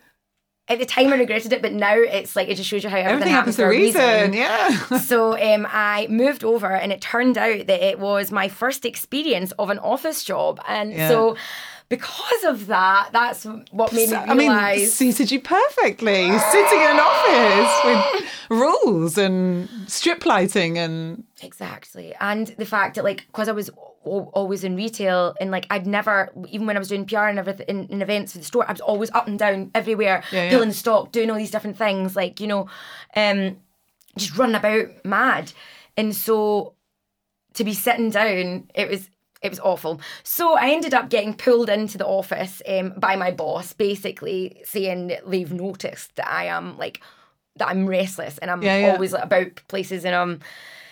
at the time I regretted it, but now it's like it just shows you how everything, Everything happens for a reason. Yeah. <laughs> so um, I moved over, and it turned out that it was my first experience of an office job, and Yeah. so because of that, that's what made So- me I mean, realize. suited you perfectly. Sitting in an office with <laughs> rules and strip lighting and Exactly. And the fact that, like, because I was al- always in retail and, like, I'd never, even when I was doing PR and everything in, in events for the store, I was always up and down everywhere, Yeah, yeah. pulling stock, doing all these different things, like, you know, um, just running about mad. And so to be sitting down, it was. It was awful. So I ended up getting pulled into the office um, by my boss, basically saying they've noticed that I am like that I'm restless and I'm Yeah, yeah. always like, about places and I'm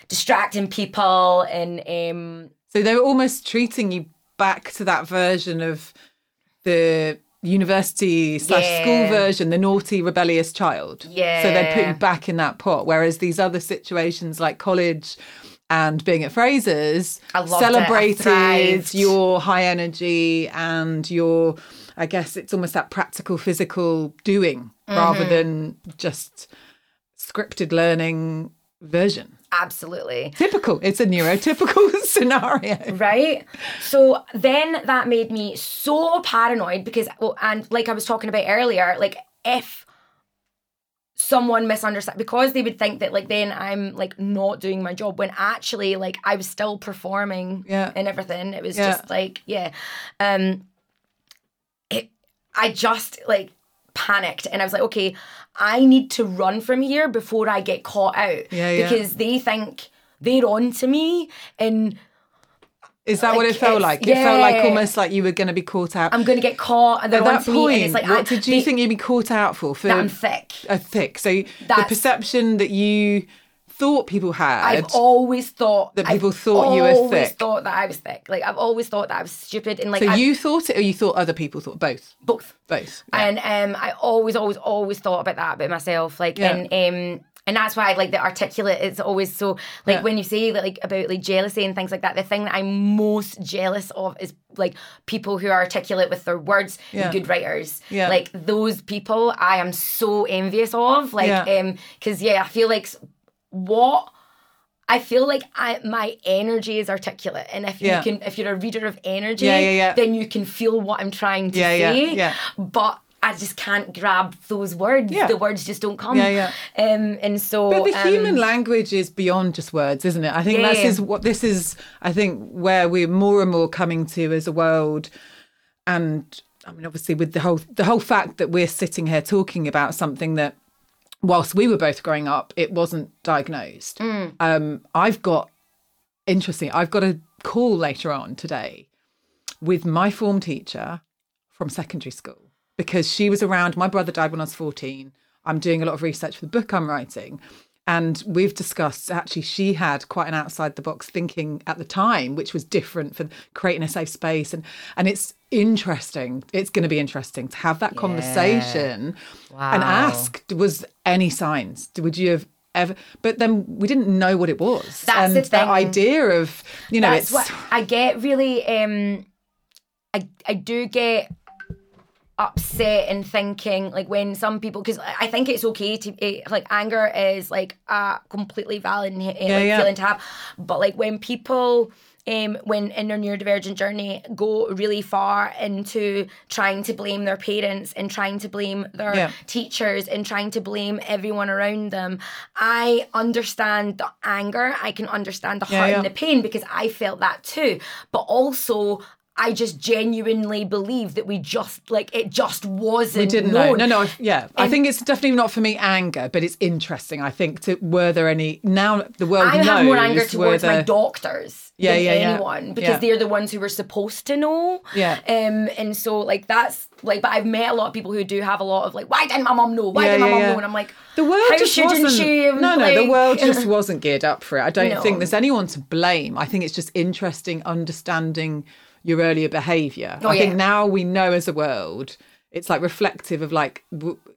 distracting people and um So they were almost treating you back to that version of the university slash school Yeah. version, the naughty, rebellious child. Yeah. So they put you back in that pot. Whereas these other situations like college and being at Fraser's I loved it. I celebrated your high energy and your, I guess it's almost that practical, physical doing Mm-hmm. rather than just scripted learning version. Absolutely. Typical. It's a neurotypical <laughs> scenario. Right? So then that made me so paranoid because, well, and like I was talking about earlier, like if someone misunderstands, because they would think that like then I'm like not doing my job when actually like I was still performing Yeah. and everything. It was Yeah. just like, yeah. Um, it, I just like panicked and I was like, okay, I need to run from here before I get caught out yeah. because they think they're on to me and Is that what it felt like? It felt like almost like you were going to be caught out. I'm going to get caught and At that point, like, what I, did you they- think you'd be caught out for? For that I'm thick? a thick. So the perception that you thought people had. I've always thought That people I've thought you were thick. Thought that I was thick. Like I've always thought that I was stupid and like so I, you thought it, or you thought other people thought both? both. Both. Yeah. And um, I always, always, always thought about that about myself. Like, Yeah. and um, and that's why like the articulate is always so like Yeah. when you say like about like jealousy and things like that. The thing that I'm most jealous of is like people who are articulate with their words, Yeah. and good writers. Yeah. Like those people, I am so envious of. Like, Yeah. um, because yeah, I feel like what. I feel like I my energy is articulate, and if Yeah. you can, if you're a reader of energy, Yeah, yeah, yeah. then you can feel what I'm trying to say. yeah. But I just can't grab those words. Yeah. The words just don't come. Yeah, yeah. Um, and so. But the um, human language is beyond just words, isn't it? I think Yeah, this is what this is. I think where we're more and more coming to as a world, and I mean, obviously, with the whole the whole fact that we're sitting here talking about something that, whilst we were both growing up, it wasn't diagnosed. Mm. Um, I've got interesting. I've got a call later on today with my form teacher from secondary school because she was around. My brother died when I was 14. I'm doing a lot of research for the book I'm writing. And we've discussed actually, she had quite an outside the box thinking at the time, which was different for creating a safe space. And, and it's interesting. It's going to be interesting to have that conversation and Wow. ask was any signs? Would you have ever? But then we didn't know what it was. That's and the that thing. idea of, you know, That's it's. what I get really. Um, I I do get upset and thinking like when some people because I think it's okay to it, like anger is like a completely valid uh, like, yeah. feeling to have, but like when people. Um, when in their neurodivergent journey go really far into trying to blame their parents and trying to blame their Yeah. teachers and trying to blame everyone around them. I understand the anger. I can understand the Yeah, hurt yeah. and the pain because I felt that too. But also, I just genuinely believe that we just like it just wasn't. We didn't know. No, no. Yeah, I think it's definitely not for me anger, but it's interesting. I think to were there any now the world I knows have more anger towards my there- doctors Yeah, than yeah, yeah. anyone because Yeah. they're the ones who were supposed to know. Yeah. Um, and so like that's like, but I've met a lot of people who do have a lot of like, why didn't my mom know? Why Yeah, didn't my yeah, mom yeah. know? And I'm like, The world just wasn't. she no, no, the world just <laughs> wasn't geared up for it. I don't No. think there's anyone to blame. I think it's just interesting understanding your earlier behaviour. Oh, I think now we know as a world. It's like reflective of like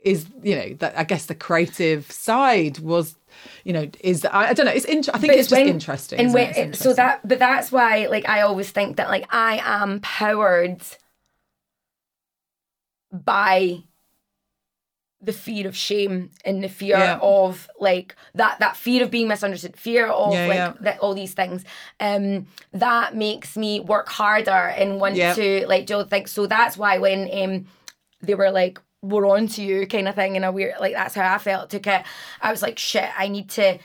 is you know that I guess the creative side was you know is I, I don't know it's int- I think But it's just when- interesting. And when, it? It's so that, but that's why, like, I always think that, like, I am powered by the fear of shame and the fear Yeah. of like that that fear of being misunderstood fear of Yeah, like yeah. that all these things. Um that makes me work harder and want to like do things. So that's why when um they were like we're on to you kind of thing in a weird like that's how I felt took it. I was like shit I need to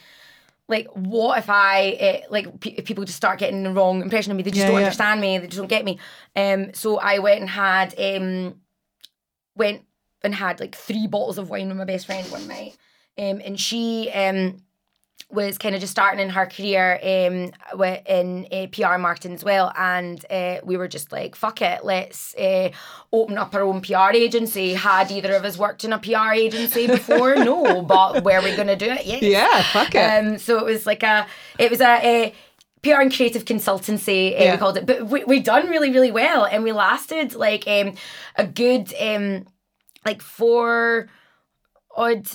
like what if I uh, like pe people just start getting the wrong impression of me they just don't understand me they just don't get me. Um so I went and had um went and had like three bottles of wine with my best friend one night um and she um was kind of just starting in her career um in uh, PR marketing as well and uh, we were just like fuck it let's uh, open up our own PR agency had either of us worked in a PR agency <laughs> before no but were we gonna do it yes yeah, fuck it. um, so it was like a, it was a, a PR and creative consultancy. Uh, Yeah. We called it, but we we done really really well, and we lasted like um a good um like four odd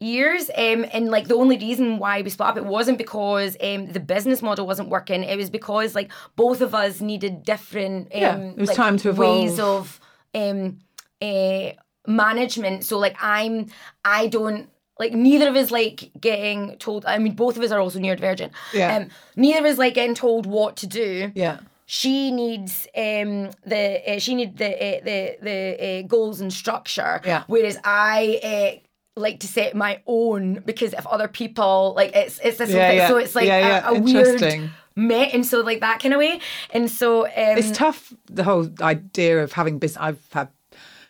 years um and like the only reason why we split up it wasn't because um the business model wasn't working it was because like both of us needed different um Yeah, it was like, time to ways of um uh management so like i'm i don't like neither of us like getting told. I mean, both of us are also neurodivergent. Yeah. Um, neither of us like getting told what to do. Yeah. She needs um the uh, she need the uh, the the uh, goals and structure. Yeah. Whereas I. Uh, like to set my own because if other people like it's it's this Yeah, yeah. so it's like Yeah, a, a weird met and so like that kind of way and so um it's tough the whole idea of having business i've had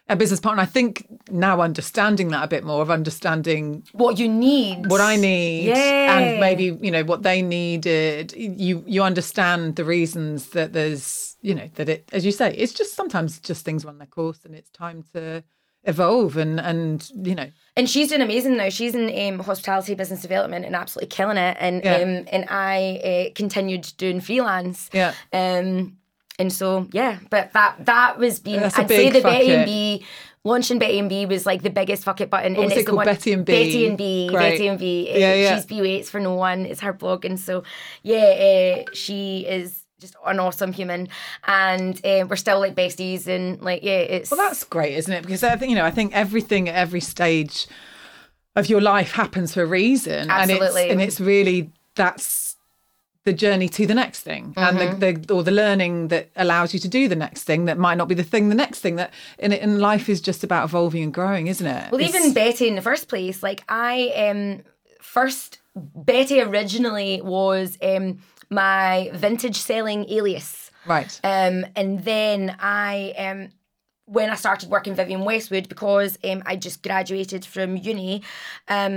a business partner i think now understanding that a bit more of understanding what you need what i need Yeah. and maybe you know what they needed you you understand the reasons that there's you know that it as you say it's just sometimes just things run their course and it's time to evolve and and you know and she's doing amazing now. She's in um, hospitality business development and absolutely killing it. And Yeah. um, and I uh, continued doing freelance. Yeah. Um, and so yeah, but that that was being. That's I'd say the Betty and B launching Betty and B was like the biggest fuck it button. What and it's it the called? one- Betty and B? Betty and B. Great. Betty and B. Yeah, yeah. She's B waits for no one. It's her blog, and so yeah, uh, she is just an awesome human, and uh, we're still like besties, and like yeah, it's Well, that's great, isn't it? Because I think you know, I think everything at every stage of your life happens for a reason, Absolutely. and it's and it's really that's the journey to the next thing, Mm-hmm. and the, the or the learning that allows you to do the next thing that might not be the thing, the next thing that in in life is just about evolving and growing, isn't it? Well, It's- even Betty in the first place, like I um first Betty originally was um my vintage selling alias. right, Um and then I um when I started working Vivienne Westwood because um I just graduated from uni, um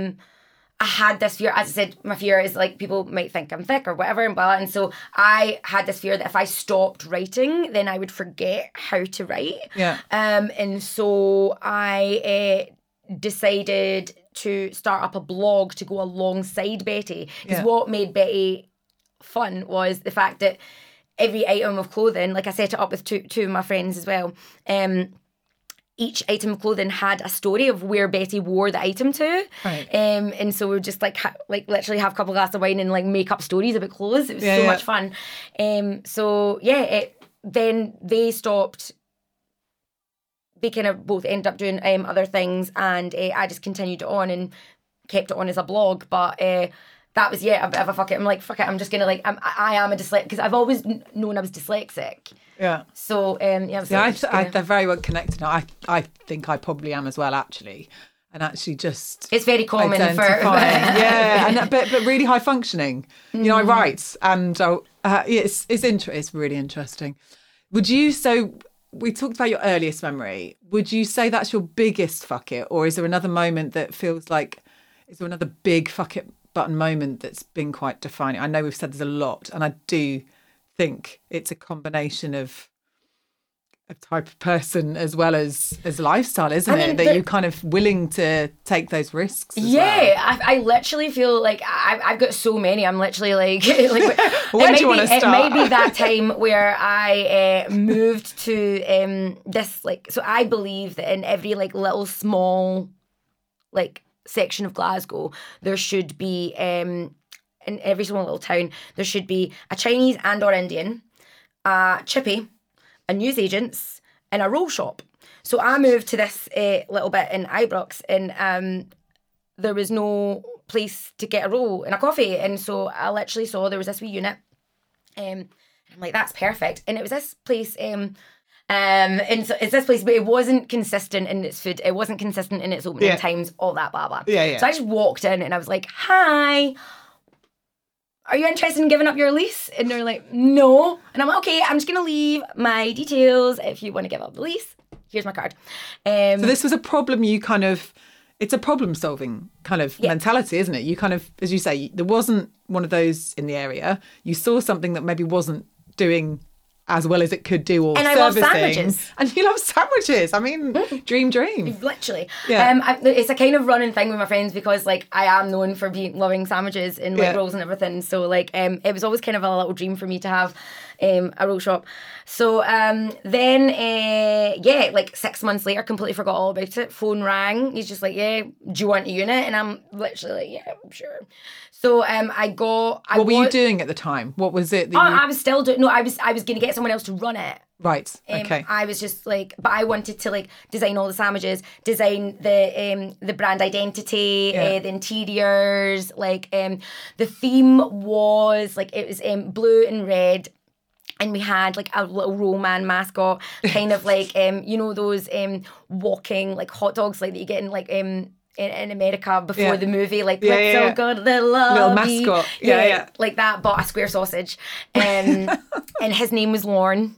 I had this fear, as I said, my fear is like people might think I'm thick or whatever, and blah. And so I had this fear that if I stopped writing, then I would forget how to write. yeah, Um, and so I uh, decided to start up a blog to go alongside Betty. Because Yeah. what made Betty fun was the fact that every item of clothing, like I set it up with two two of my friends as well. Um, each item of clothing had a story of where Betty wore the item to, Right. um, and so we would just like ha- like literally have a couple of glasses of wine and like make up stories about clothes. It was Yeah, so yeah. much fun. Um, so yeah, it, then they stopped they kind of both ended up doing um, other things, and uh, I just continued on and kept it on as a blog. But uh, that was yeah, a bit of a fuck it. I'm like fuck it. I'm just gonna like I'm, I am a dyslexic because I've always kn- known I was dyslexic. Yeah. So um, yeah, Yeah, I, I'm just I, gonna- they're very well connected. now. I I think I probably am as well, actually, and actually just it's very common for <laughs> yeah, and but but really high functioning. You Mm. know, I write, and uh, uh, it's it's inter- It's really interesting. Would you so? We talked about your earliest memory. Would you say that's your biggest fuck it, or is there another moment that feels like? Is there another big fuck it button moment that's been quite defining? I know we've said there's a lot, and I do think it's a combination of a type of person as well as as lifestyle, isn't I mean, it? That the- you're kind of willing to take those risks. Yeah, well. I, I literally feel like I, I've got so many. I'm literally like, <laughs> like Where it do you be, It start? might be that time where I uh, moved to um, this like. So I believe that in every like little small, like section of Glasgow, there should be um, in every small little town there should be a Chinese and or Indian, a chippy, a newsagents, and a roll shop. So I moved to this uh, little bit in Ibrox, and um, there was no place to get a roll and a coffee. And so I literally saw there was this wee unit. Um, I'm like, that's perfect. And it was this place. Um, um, and so it's this place, but it wasn't consistent in its food. It wasn't consistent in its opening Yeah. times, all that, blah, blah. Yeah, yeah. So I just walked in and I was like, hi. Are you interested in giving up your lease? And they're like, no. And I'm like, okay, I'm just gonna leave my details. If you want to give up the lease, here's my card. Um, So this was a problem you kind of it's a problem solving kind of mentality, isn't it? You kind of as you say, there wasn't one of those in the area. You saw something that maybe wasn't doing as well as it could do or And I love sandwiches. And you love sandwiches. I mean, <laughs> dream dream. literally. Yeah. Um, I, it's a kind of running thing with my friends because like I am known for being loving sandwiches and like Yeah. rolls and everything. So like um, it was always kind of a little dream for me to have um a roll shop. So um then uh yeah, like six months later, completely forgot all about it. Phone rang. He's just like, yeah, do you want a unit? And I'm literally like, yeah, I'm sure. So um I got. I What were you doing at the time? What was it that Oh, you I was still doing. No, I was. I was going to get someone else to run it. Right. Um, Okay. I was just like, but I wanted to like design all the sandwiches, design the um the brand identity, Yeah. uh, the interiors. Like um the theme was like it was um blue and red. And we had like a little Roman mascot, kind of <laughs> like um, you know those um walking like hot dogs like that you get in like um in, in America before Yeah. the movie, like Yeah, let's yeah, all yeah. go to the lobby. mascot. Yeah, yeah. like that, bought a square sausage. Um, <laughs> and his name was Lorne.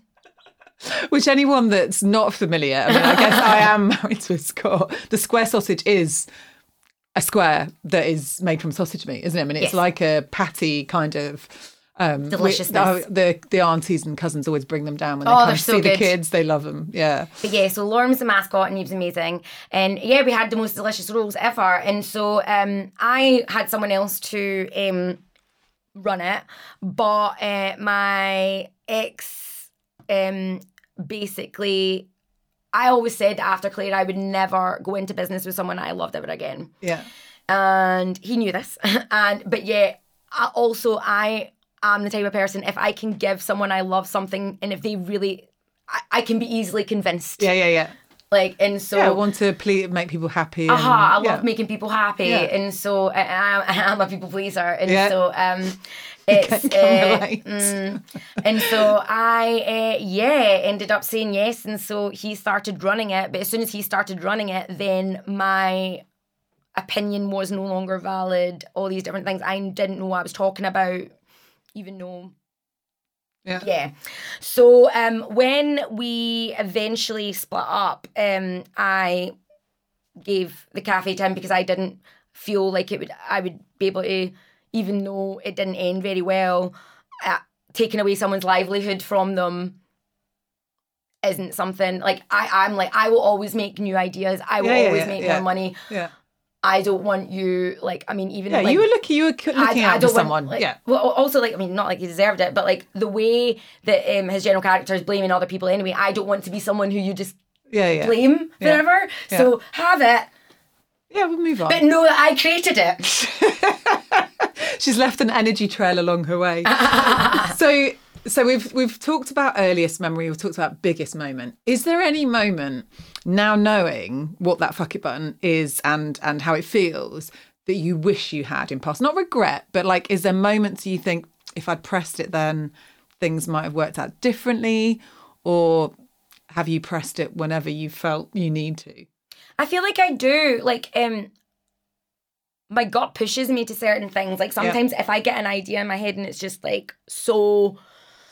Which anyone that's not familiar, I mean, I guess I am <laughs> married to a Scot. The square sausage is a square that is made from sausage meat, isn't it? I mean, it's Yes. like a patty kind of. Um, Deliciousness. oh, the the aunties and cousins always bring them down when they Oh, come to so see the kids. They love them. Yeah. But yeah, so Lorne was the mascot and he was amazing. And yeah, we had the most delicious rolls ever. And so um, I had someone else to um, run it, but uh, my ex um, basically. I always said after Claire, I would never go into business with someone I loved ever again. Yeah. and he knew this <laughs> and but yeah I also i am the type of person if i can give someone i love something and if they really i, I can be easily convinced Yeah. Yeah. Yeah. like and so Yeah. I want to please, make people happy. Aha, I yeah. love making people happy, Yeah. and so I, I, I am a people pleaser, and so um, <laughs> it's uh, mm, and so I uh, yeah ended up saying yes, and so he started running it. But as soon as he started running it, then my opinion was no longer valid. All these different things I didn't know what I was talking about, even though Yeah. yeah. So um when we eventually split up, um I gave the cafe to him because I didn't feel like it would I would be able to even though it didn't end very well, uh, taking away someone's livelihood from them isn't something like I, I'm like I will always make new ideas. I will Yeah, yeah, always make yeah. more money. Yeah. I don't want you like I mean even Yeah. like, you were looking. You were looking out for someone. like- yeah. Well, also like I mean, not like he deserved it, but like the way that um, his general character is blaming other people anyway. I don't want to be someone who you just Yeah. Yeah. blame Yeah. forever. So have it, Yeah. We'll move on. but know that I created it. <laughs> She's left an energy trail along her way. <laughs> so so we've we've talked about earliest memory, we've talked about biggest moment. Is there any moment now knowing what that fuck it button is and and how it feels that you wish you had in past? Not regret, but like is there moments you think if I'd pressed it then things might have worked out differently? Or have you pressed it whenever you felt you need to? I feel like I do. Like um, my gut pushes me to certain things. Like sometimes if I get an idea in my head and it's just like so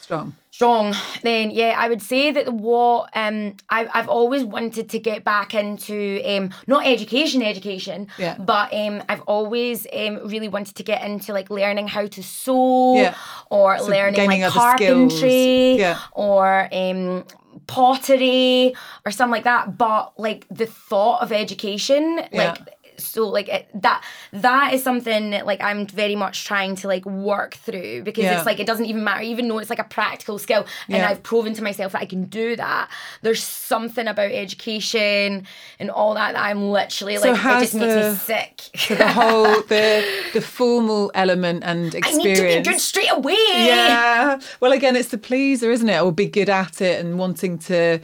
Strong. strong, then yeah, I would say that what um I've I've always wanted to get back into um not education, education, Yeah. but um I've always um really wanted to get into like learning how to sew Yeah. or So learning like carpentry Yeah. or um pottery or something like that. But like the thought of education, Yeah. like so like it, that that is something that like I'm very much trying to like work through because Yeah. it's like it doesn't even matter even though it's like a practical skill and Yeah. I've proven to myself that I can do that there's something about education and all that that I'm literally So like it just has makes the- me sick So the whole <laughs> the the formal element and experience I need to be good straight away Yeah. Well, again, it's the pleaser, isn't it? Or be good at it and wanting to.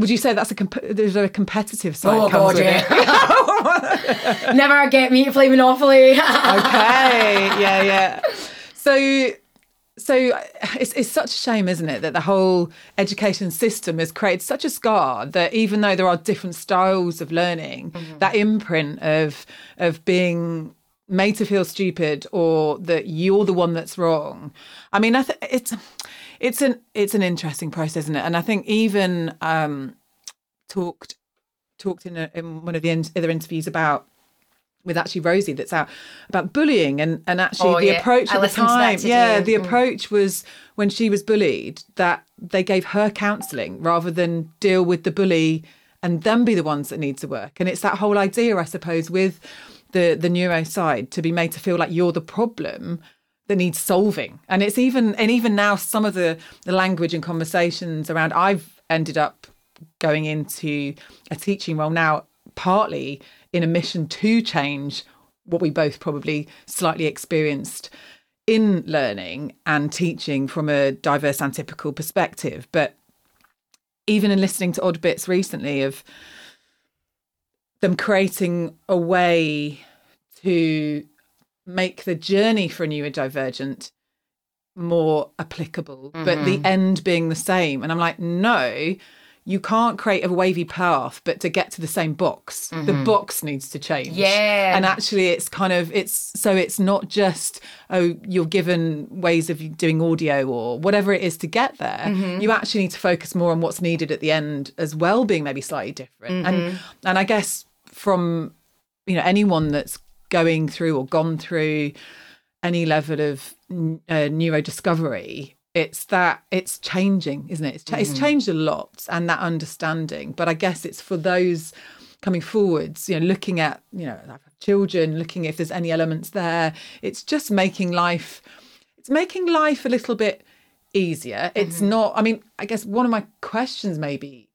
Would you say that's a comp- there's a competitive side Oh, comes God, with it? <laughs> <laughs> never get me to play Monopoly <laughs> okay. Yeah. Yeah. So. So it's it's such a shame, isn't it, that the whole education system has created such a scar that even though there are different styles of learning, mm-hmm. that imprint of of being made to feel stupid or that you're the one that's wrong. I mean, I th- it's it's an it's an interesting process, isn't it? And I think even um, talked talked in, a, in one of the in- other interviews about with actually Rosie that's out about bullying and and actually Oh, the yeah. approach I at the to that time yeah the Mm. approach was when she was bullied that they gave her counselling rather than deal with the bully and then be the ones that need to work and it's that whole idea I suppose with the the neuro side to be made to feel like you're the problem that needs solving. And it's even and even now some of the the language and conversations around I've ended up going into a teaching role now partly in a mission to change what we both probably slightly experienced in learning and teaching from a diverse and typical perspective. But even in listening to odd bits recently of them creating a way to make the journey for a neurodivergent more applicable, but the Mm-hmm. end being the same. And I'm like, no, you can't create a wavy path, but to get to the same box, the box needs to change. Mm-hmm. Yeah. And actually, it's kind of, it's so it's not just, oh, you're given ways of doing audio or whatever it is to get there. Mm-hmm. You actually need to focus more on what's needed at the end as well, being maybe slightly different. Mm-hmm. And, and I guess from, you know, anyone that's going through or gone through any level of uh, neurodiscovery it's that it's changing isn't it? It's, cha- it's changed a lot and that understanding. But i guess it's for those coming forwards you know looking at you know children looking if there's any elements there. It's just making life it's making life a little bit easier. It's not i mean i guess one of my questions maybe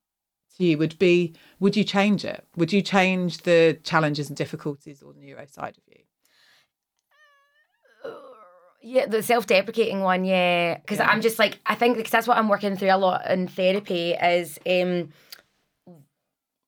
to you would be would you change it would you change the challenges and difficulties or the neuro side of you Yeah, the self-deprecating one, yeah. Because Yeah. I'm just like, I think because that's what I'm working through a lot in therapy is, um,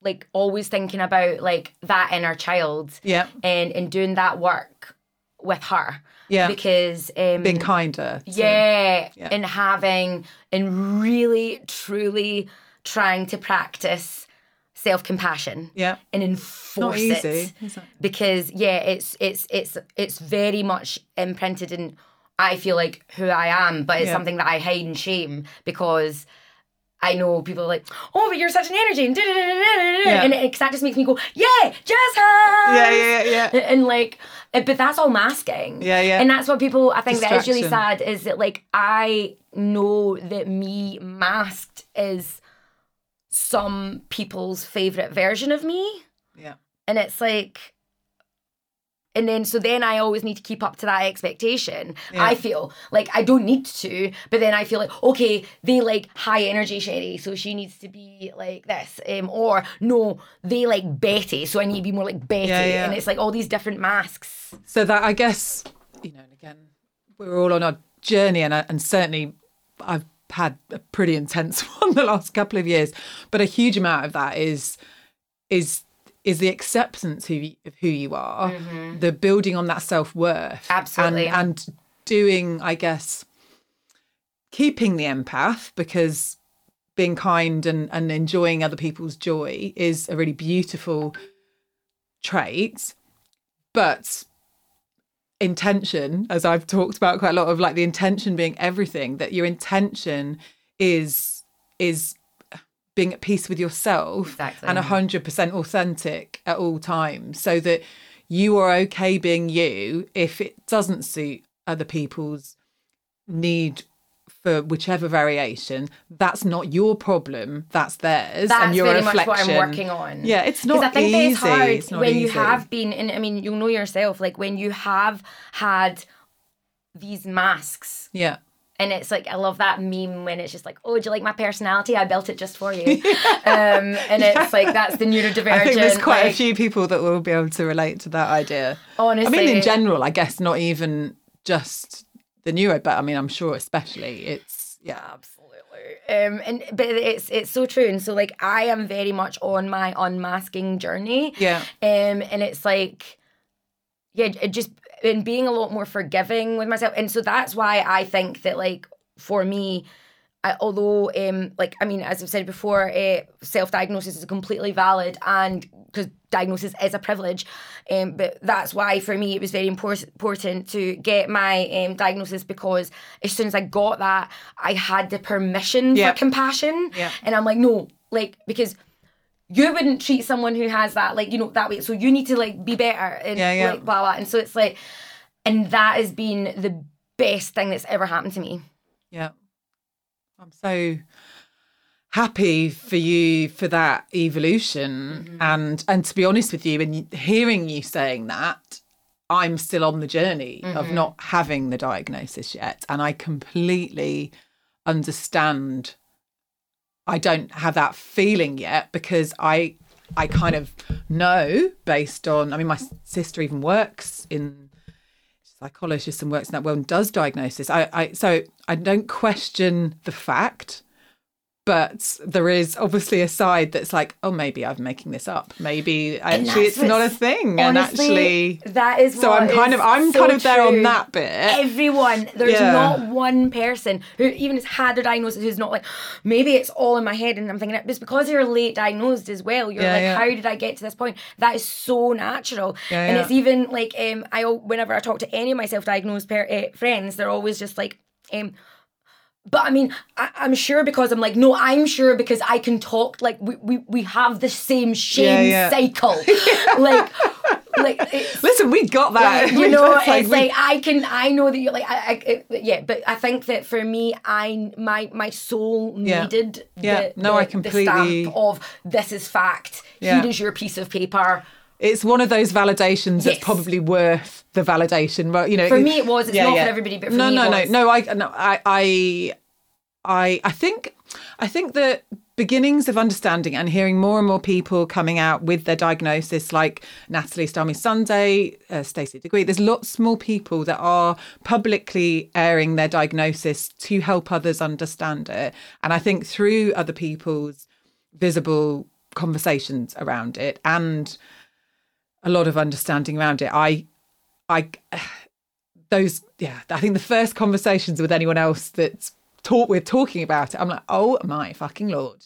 like always thinking about like that inner child yeah and and doing that work with her. Yeah. Because um, being kinder yeah, Yeah. and having and really truly trying to practice self-compassion yeah and not enforce easy it it? because yeah it's it's it's it's very much imprinted in i feel like who i am but it's Yeah. something that i hide in shame because I know people are like, oh, but you're such an energy, and da-da-da-da-da-da," Yeah. and it, that just makes me go, yeah, just yeah yeah yeah yeah And like, uh, but that's all masking. Yeah, yeah. And that's what people, I think that is really sad is that like I know that me masked is some people's favorite version of me. yeah And it's like, and then so then I always need to keep up to that expectation. Yeah. I feel like I don't need to, but then I feel like okay, they like high energy Sherrie, so she needs to be like this, um, or no, they like Betty, so I need to be more like Betty, Yeah, yeah. and it's like all these different masks. so that I guess you know, and again, we're all on our journey, and I- and certainly I've had a pretty intense <laughs> one the last couple of years, but a huge amount of that is is is the acceptance who you, of who you are, mm-hmm. the building on that self worth, Absolutely. and, and doing, I guess, keeping the empath because being kind and, and enjoying other people's joy is a really beautiful trait but intention as i've talked about quite a lot of like the intention being everything that your intention is is being at peace with yourself Exactly. and 100% authentic at all times so that you are okay being you if it doesn't suit other people's need for whichever variation that's not your problem that's theirs That's and you're very a much what I'm working on. yeah it's Because not I think easy that hard when you have been, and I mean, you'll know yourself, like when you have had these masks yeah And it's like I love that meme when it's just like, "Oh, do you like my personality? I built it just for you." <laughs> um, and it's like that's the neurodivergent. I think there's quite like, a few people that will be able to relate to that idea. Honestly, I mean, in general, I guess not even just the neuro, but I mean, I'm sure especially it's yeah, Absolutely. Um, and but it's it's so true. And so like I am very much on my unmasking journey. yeah, Um, and it's like, yeah, it just and being a lot more forgiving with myself. And so that's why I think that like for me, I, although um like I mean as I've said before, uh, self diagnosis is completely valid and because diagnosis is a privilege, um but that's why for me it was very important to get my um diagnosis because as soon as I got that I had the permission Yeah. for compassion, Yeah. and I'm like no like because you wouldn't treat someone who has that like you know that way so you need to like be better and Yeah, yeah. like blah blah and so it's like and that has been the best thing that's ever happened to me yeah. I'm so happy for you for that evolution, mm-hmm. and and to be honest with you, and hearing you saying that. I'm still on the journey of mm-hmm. not having the diagnosis yet. And I completely understand I don't have that feeling yet because I I kind of know based on I mean my sister even works in psychologist and works in that world and does diagnosis. I, I so I don't question the fact, but there is obviously a side that's like, oh, maybe I'm making this up. Maybe actually it's not a thing, and actually that is So what I'm kind of I'm so kind of there on that bit. Everyone, there's Yeah. not one person who even has had a diagnosis who's not like, maybe it's all in my head and I'm thinking it. It's because you're late diagnosed as well. You're Yeah, like, yeah. how did I get to this point? That is so natural. And it's even like, um, I whenever I talk to any of my self-diagnosed par- uh, friends, they're always just like, um, but I mean, I, I'm sure because I'm like, no, I'm sure because I can talk. Like we we, we have the same shame yeah. cycle. <laughs> like, like Listen, we got that. like, you <laughs> We know, it's we- like I can, I know that you're like, I, I it- yeah, but I think that for me, I my my soul Yeah. needed Yeah. the, No, the, I the completely- stamp of this is fact. Yeah. Here is your piece of paper. It's one of those validations that's probably worth the validation. But you know, For me, it was. It's not for everybody, but for no, me, no, it no, was. no. I, no, I, I, I, I think, I think the beginnings of understanding and hearing more and more people coming out with their diagnosis, like Natalie Starmy Sunday, uh, Stacey Degree. There's lots more people that are publicly airing their diagnosis to help others understand it, and I think through other people's visible conversations around it and a lot of understanding around it. I, I, those, yeah, I think the first conversations with anyone else that's talk we're talking about it, I'm like, oh my fucking lord.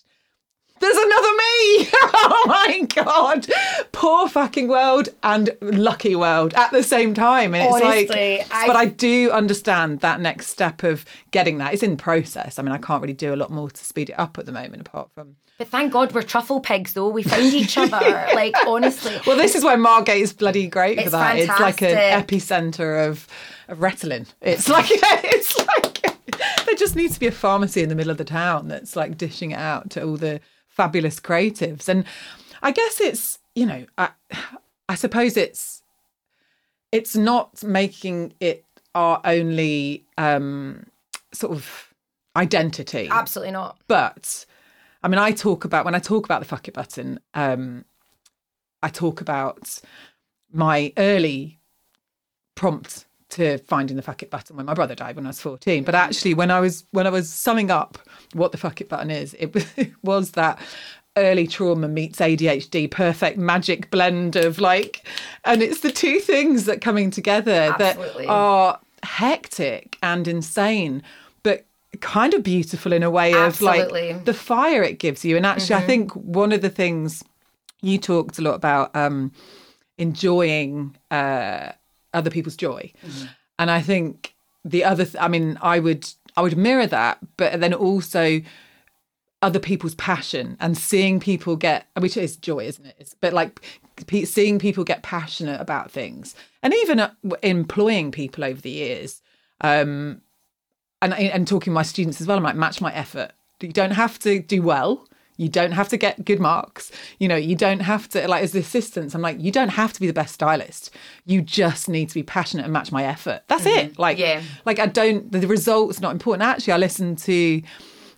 There's another me! <laughs> oh my god! Poor fucking world and lucky world at the same time. And it's Honestly, like, I- but I do understand that next step of getting that. It's in process. I mean, I can't really do a lot more to speed it up at the moment, apart from But thank God we're truffle pigs, though. We found <laughs> each other. like honestly, Well, this is why Margate is bloody great for that. It's like an epicenter of of. It's like <laughs> it's like there just needs to be a pharmacy in the middle of the town that's like dishing it out to all the fabulous creatives. And I guess it's you know I I suppose it's it's not making it our only um sort of identity absolutely not. but I mean, I talk about when I talk about the fuck it button, um, I talk about my early prompt to finding the fuck it button when my brother died when I was 14. But actually when I was when I was summing up what the fuck it button is, it was, <laughs> it was that early trauma meets ADHD perfect magic blend of like and it's the two things that coming together Absolutely. that are hectic and insane kind of beautiful in a way Absolutely. of like the fire it gives you. And actually I think one of the things you talked a lot about um enjoying uh other people's joy. And i think the other th- i mean i would i would mirror that but then also other people's passion and seeing people get which is joy isn't it? It's, but like pe- seeing people get passionate about things. And even uh, employing people over the years um and and talking to my students as well i'm like match my effort. You don't have to do well. You don't have to get good marks. You know you don't have to like as the assistants i'm like you don't have to be the best stylist. You just need to be passionate and match my effort. That's it. Like Yeah. like i don't the result's not important. Actually i listened to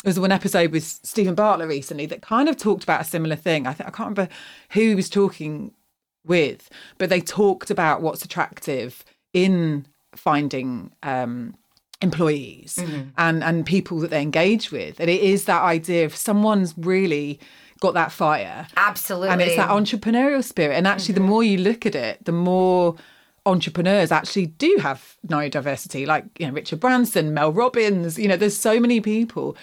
there was one episode with Steven Bartlett recently that kind of talked about a similar thing. I think I can't remember who he was talking with, but they talked about what's attractive in finding um, employees mm-hmm. and and people that they engage with, and it is that idea if someone's really got that fire, Absolutely. and it's that entrepreneurial spirit. And actually, the mm-hmm. more you look at it, the more entrepreneurs actually do have neurodiversity, like you know Richard Branson, Mel Robbins. You know, there's so many people,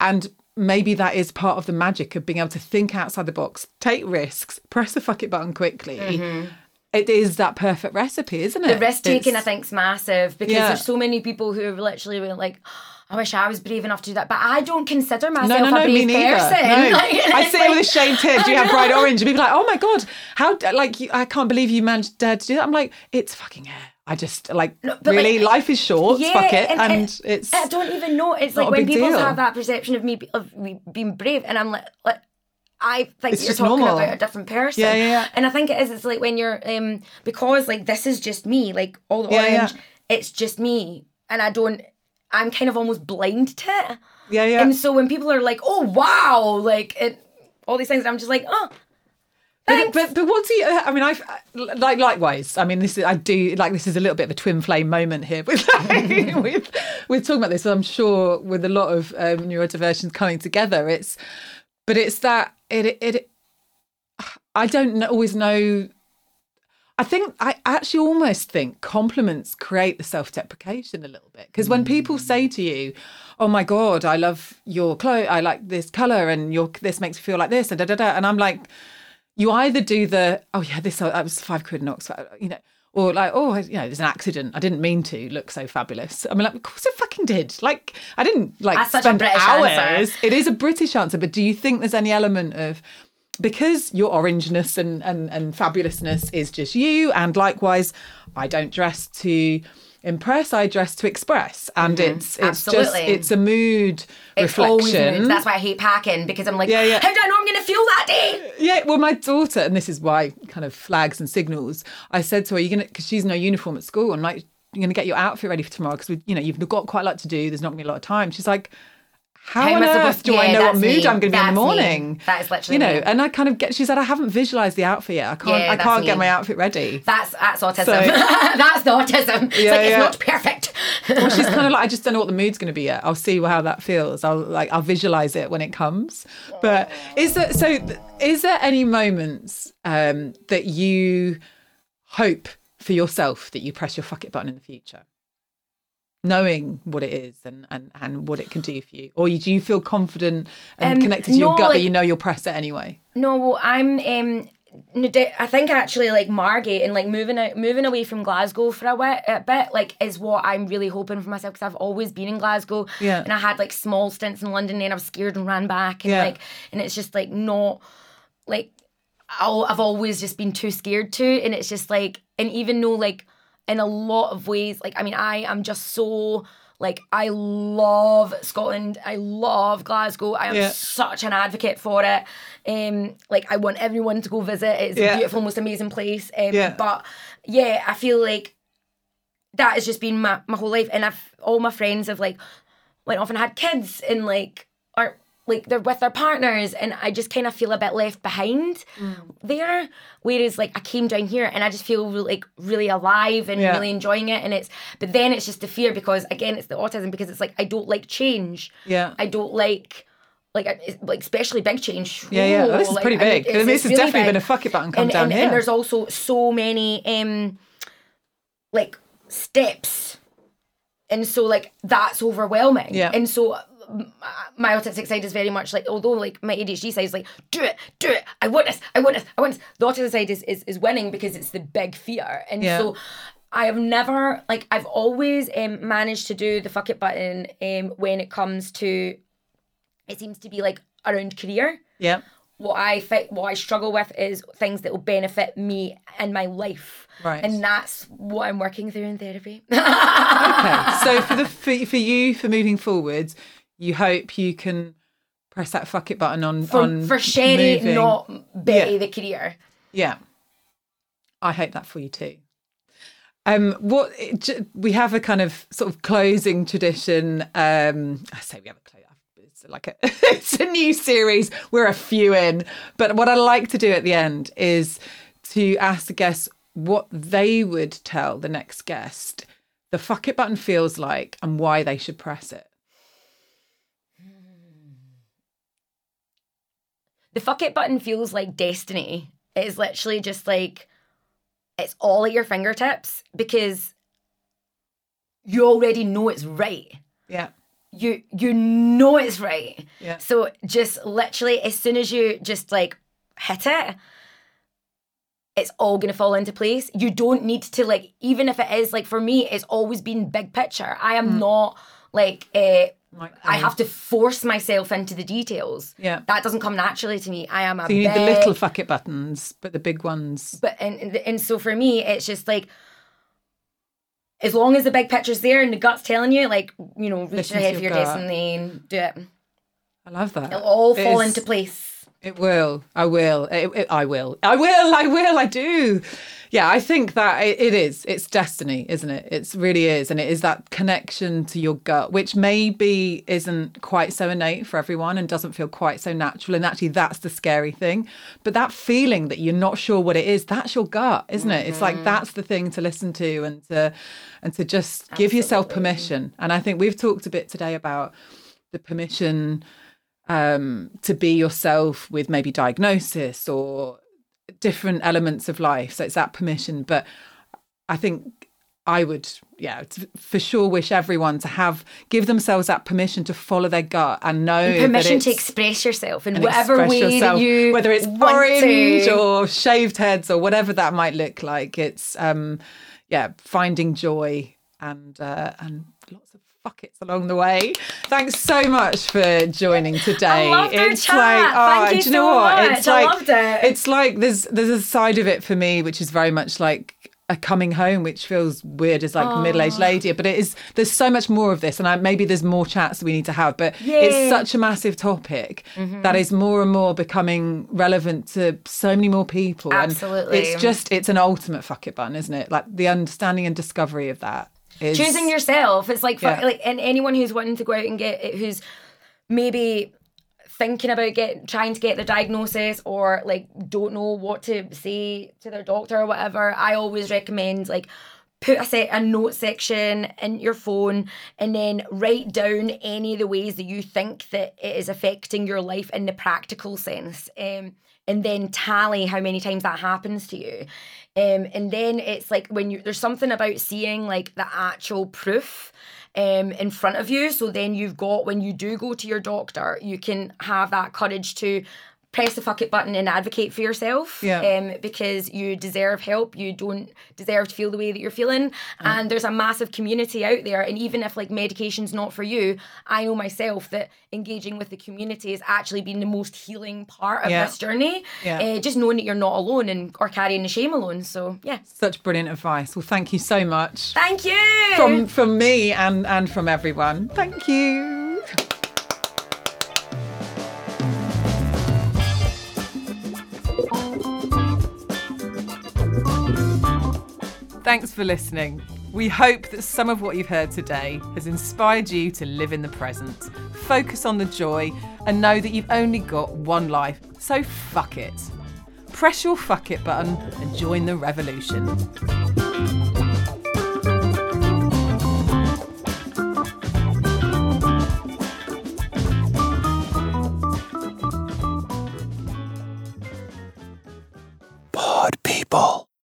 and maybe that is part of the magic of being able to think outside the box, take risks, press the fuck it button quickly. Mm-hmm. It is that perfect recipe, isn't it? The risk taking, I think, is massive because Yeah. there's so many people who have literally been like, oh, I wish I was brave enough to do that, but I don't consider myself No, no, no, a me brave neither. person. No. <laughs> Like, I it's see it with a like- shaved head. Do you have bright orange? And people are like, oh my god, how like you, I can't believe you managed to do that. I'm like, it's fucking hair. I just like No, really, like, life is short. Yeah, fuck it, and, and- it's I don't even know. It's like when people deal. have that perception of me of me being brave, and I'm like, like I think It's you're talking normal. about a different person. Yeah, yeah, yeah. And I think it is. It's like when you're um because like this is just me. Like all the Yeah, orange, yeah. it's just me, and I don't. I'm kind of almost blind to it. yeah, yeah. And so when people are like, "Oh wow," like it, all these things, I'm just like, "Oh, But, but but what do you? I mean, I've like likewise. I mean, this is I do like this is a little bit of a twin flame moment here with <laughs> with with talking about this. I'm sure with a lot of um, neurodiversions coming together, it's but it's that it it. I don't know, always know. I think I actually almost think compliments create the self-deprecation a little bit because when people say to you, "Oh my god, I love your clothes. I like this color, and your this makes me feel like this," and da da da, and I'm like you either do the oh yeah this uh, that was five quid in Oxford you know or like oh you know there's an accident. I didn't mean to look so fabulous. I mean like of course it fucking did. Like I didn't like That's spend hours answer. it is a British answer but do you think there's any element of because your orangeness and and and fabulousness is just you and likewise I don't dress to impress I dress to express and it's it's just Mm-hmm. It's a mood It's reflection. That's why I hate packing because I'm like, Yeah, yeah. how do I know I'm going to feel that day? Yeah, well, my daughter, and this is why kind of flags and signals. I said to her, "You're gonna," because she's no uniform at school. I'm like, "You're gonna get your outfit ready for tomorrow because you know you've got quite a lot to do. There's not gonna be a lot of time." She's like. How, on am I supposed earth do I know what mood me. I'm going to be in the That's me. morning? That is literally you know. me. And I kind of get. She said, I haven't visualized the outfit yet. I can't. Yeah, I can't get my outfit ready. That's that's autism. So- <laughs> that's the autism. It's Yeah, like yeah. it's not perfect. well, she's kind of <laughs> like, I just don't know what the mood's going to be yet. I'll see how that feels. I'll like, I'll visualize it when it comes. But is there so? Is there any moments um, that you hope for yourself that you press your fuck it button in the future, knowing what it is and and and what it can do for you, or do you feel confident and Um, connected to your no, gut that you know you'll press it anyway? No, well, I'm um I think actually like Margate and like moving out, moving away from Glasgow for a bit, a bit like is what I'm really hoping for myself because I've always been in Glasgow. Yeah. And I had like small stints in London and I was scared and ran back and Yeah. like and it's just like not like I'll, I've always just been too scared to and it's just like and even though like in a lot of ways. Like I mean I am just so like I love Scotland. I love Glasgow. I am Yeah. such an advocate for it. Um like I want everyone to go visit. It's Yeah. a beautiful most amazing place. Um, Yeah. but yeah I feel like that has just been my, my whole life. And I've all my friends have like went off and had kids and like like they're with their partners and I just kind of feel a bit left behind Mm. there whereas like I came down here and I just feel really, like really alive and Yeah. really enjoying it and it's but then it's just the fear because again it's the autism because it's like I don't like change Yeah. I don't like like like especially big change Yeah, yeah. Whoa, This is like, pretty I mean, big. it's- this has really definitely big. been a fuck it button come and, down and, here. and there's also so many um like steps and so like that's overwhelming Yeah. and so my autistic side is very much like although like my ADHD side is like do it do it I want this I want this I want this the autism side is is, is winning because it's the big fear and Yeah. so I have never like I've always um, managed to do the fuck it button um when it comes to it seems to be like around career yeah. what I fi- what I struggle with is things that will benefit me and my life. Right. And that's what I'm working through in therapy. <laughs> okay. So for the for, for you for moving forwards, you hope you can press that fuck it button on for, on for Sherrie, moving. not Betty, Yeah. the career. Yeah, I hope that for you too. Um, what we have a kind of sort of closing tradition. Um, I say we have a close. It's like a <laughs> it's a new series. We're a few in, but what I like to do at the end is to ask the guests what they would tell the next guest the fuck it button feels like and why they should press it. The fuck it button feels like destiny. It is literally just like it's all at your fingertips because you already know it's right. Yeah, You you know it's right. yeah, So just literally, as soon as you just like hit it, it's all gonna fall into place. You don't need to like, even if it is like for me, it's always been big picture. I am not like uh, Micro. I um, have to force myself into the details. Yeah. that doesn't come naturally to me. I am a So you need the little fuck it buttons, but the big ones. but and and- so for me, it's just like. As long as the big picture's there and the gut's telling you, like, you know, reach Listen to ahead for your your gut. destiny and do it. I love that. It'll all fall It's- into place. It will. I will. It, it- I will. I will. I will. I do. Yeah, I think that it, it is. It's destiny, isn't it? It really is. And it is that connection to your gut, which maybe isn't quite so innate for everyone and doesn't feel quite so natural. And actually, that's the scary thing. But that feeling that you're not sure what it is, that's your gut, isn't it? Mm-hmm. It's like mm-hmm. that's the thing to listen to and to and to just Absolutely. give yourself permission. And I think we've talked a bit today about the permission um, to be yourself with maybe diagnosis or different elements of life. So it's that permission. But I think I would, yeah, for sure wish everyone to have give themselves that permission to follow their gut and know and permission to express yourself in whatever way yourself, that you whether it's orange to. or shaved heads or whatever that might look like. It's um, yeah, finding joy and uh, and lots of buckets along the way. Thanks so much for joining today. I loved it's chat. like, oh, Thank you do you know so what? Much. It's like, I loved it. It's like there's there's a side of it for me which is very much like a coming home, which feels weird as like a middle-aged lady, but it is. There's so much more of this, and I, maybe there's more chats we need to have. But it's such a massive topic mm-hmm. that is more and more becoming relevant to so many more people. Absolutely, and it's just it's an ultimate fuck it button, isn't it? Like the understanding and discovery of that choosing yourself. It's like yeah. like and anyone who's wanting to go out and get who's maybe thinking about get trying to get the diagnosis or like don't know what to say to their doctor or whatever. I always recommend like put a set a note section in your phone and then write down any of the ways that you think that it is affecting your life in the practical sense um, and then tally how many times that happens to you um, and then it's like when you there's something about seeing like the actual proof um, in front of you. So then you've got when you do go to your doctor, you can have that courage to press the fuck it button and advocate for yourself yeah. um, because you deserve help. You don't deserve to feel the way that you're feeling. Mm. and there's a massive community out there and even if like medication's not for you i know myself that engaging with the community has actually been the most healing part of yeah. this journey yeah. uh, just knowing that you're not alone and or carrying the shame alone. So yeah. Such brilliant advice. Well thank you so much. Thank you! From from me and and from everyone. Thank you Thanks for listening. We hope that some of what you've heard today has inspired you to live in the present, focus on the joy, and know that you've only got one life, so fuck it. Press your fuck it button and join the revolution. people.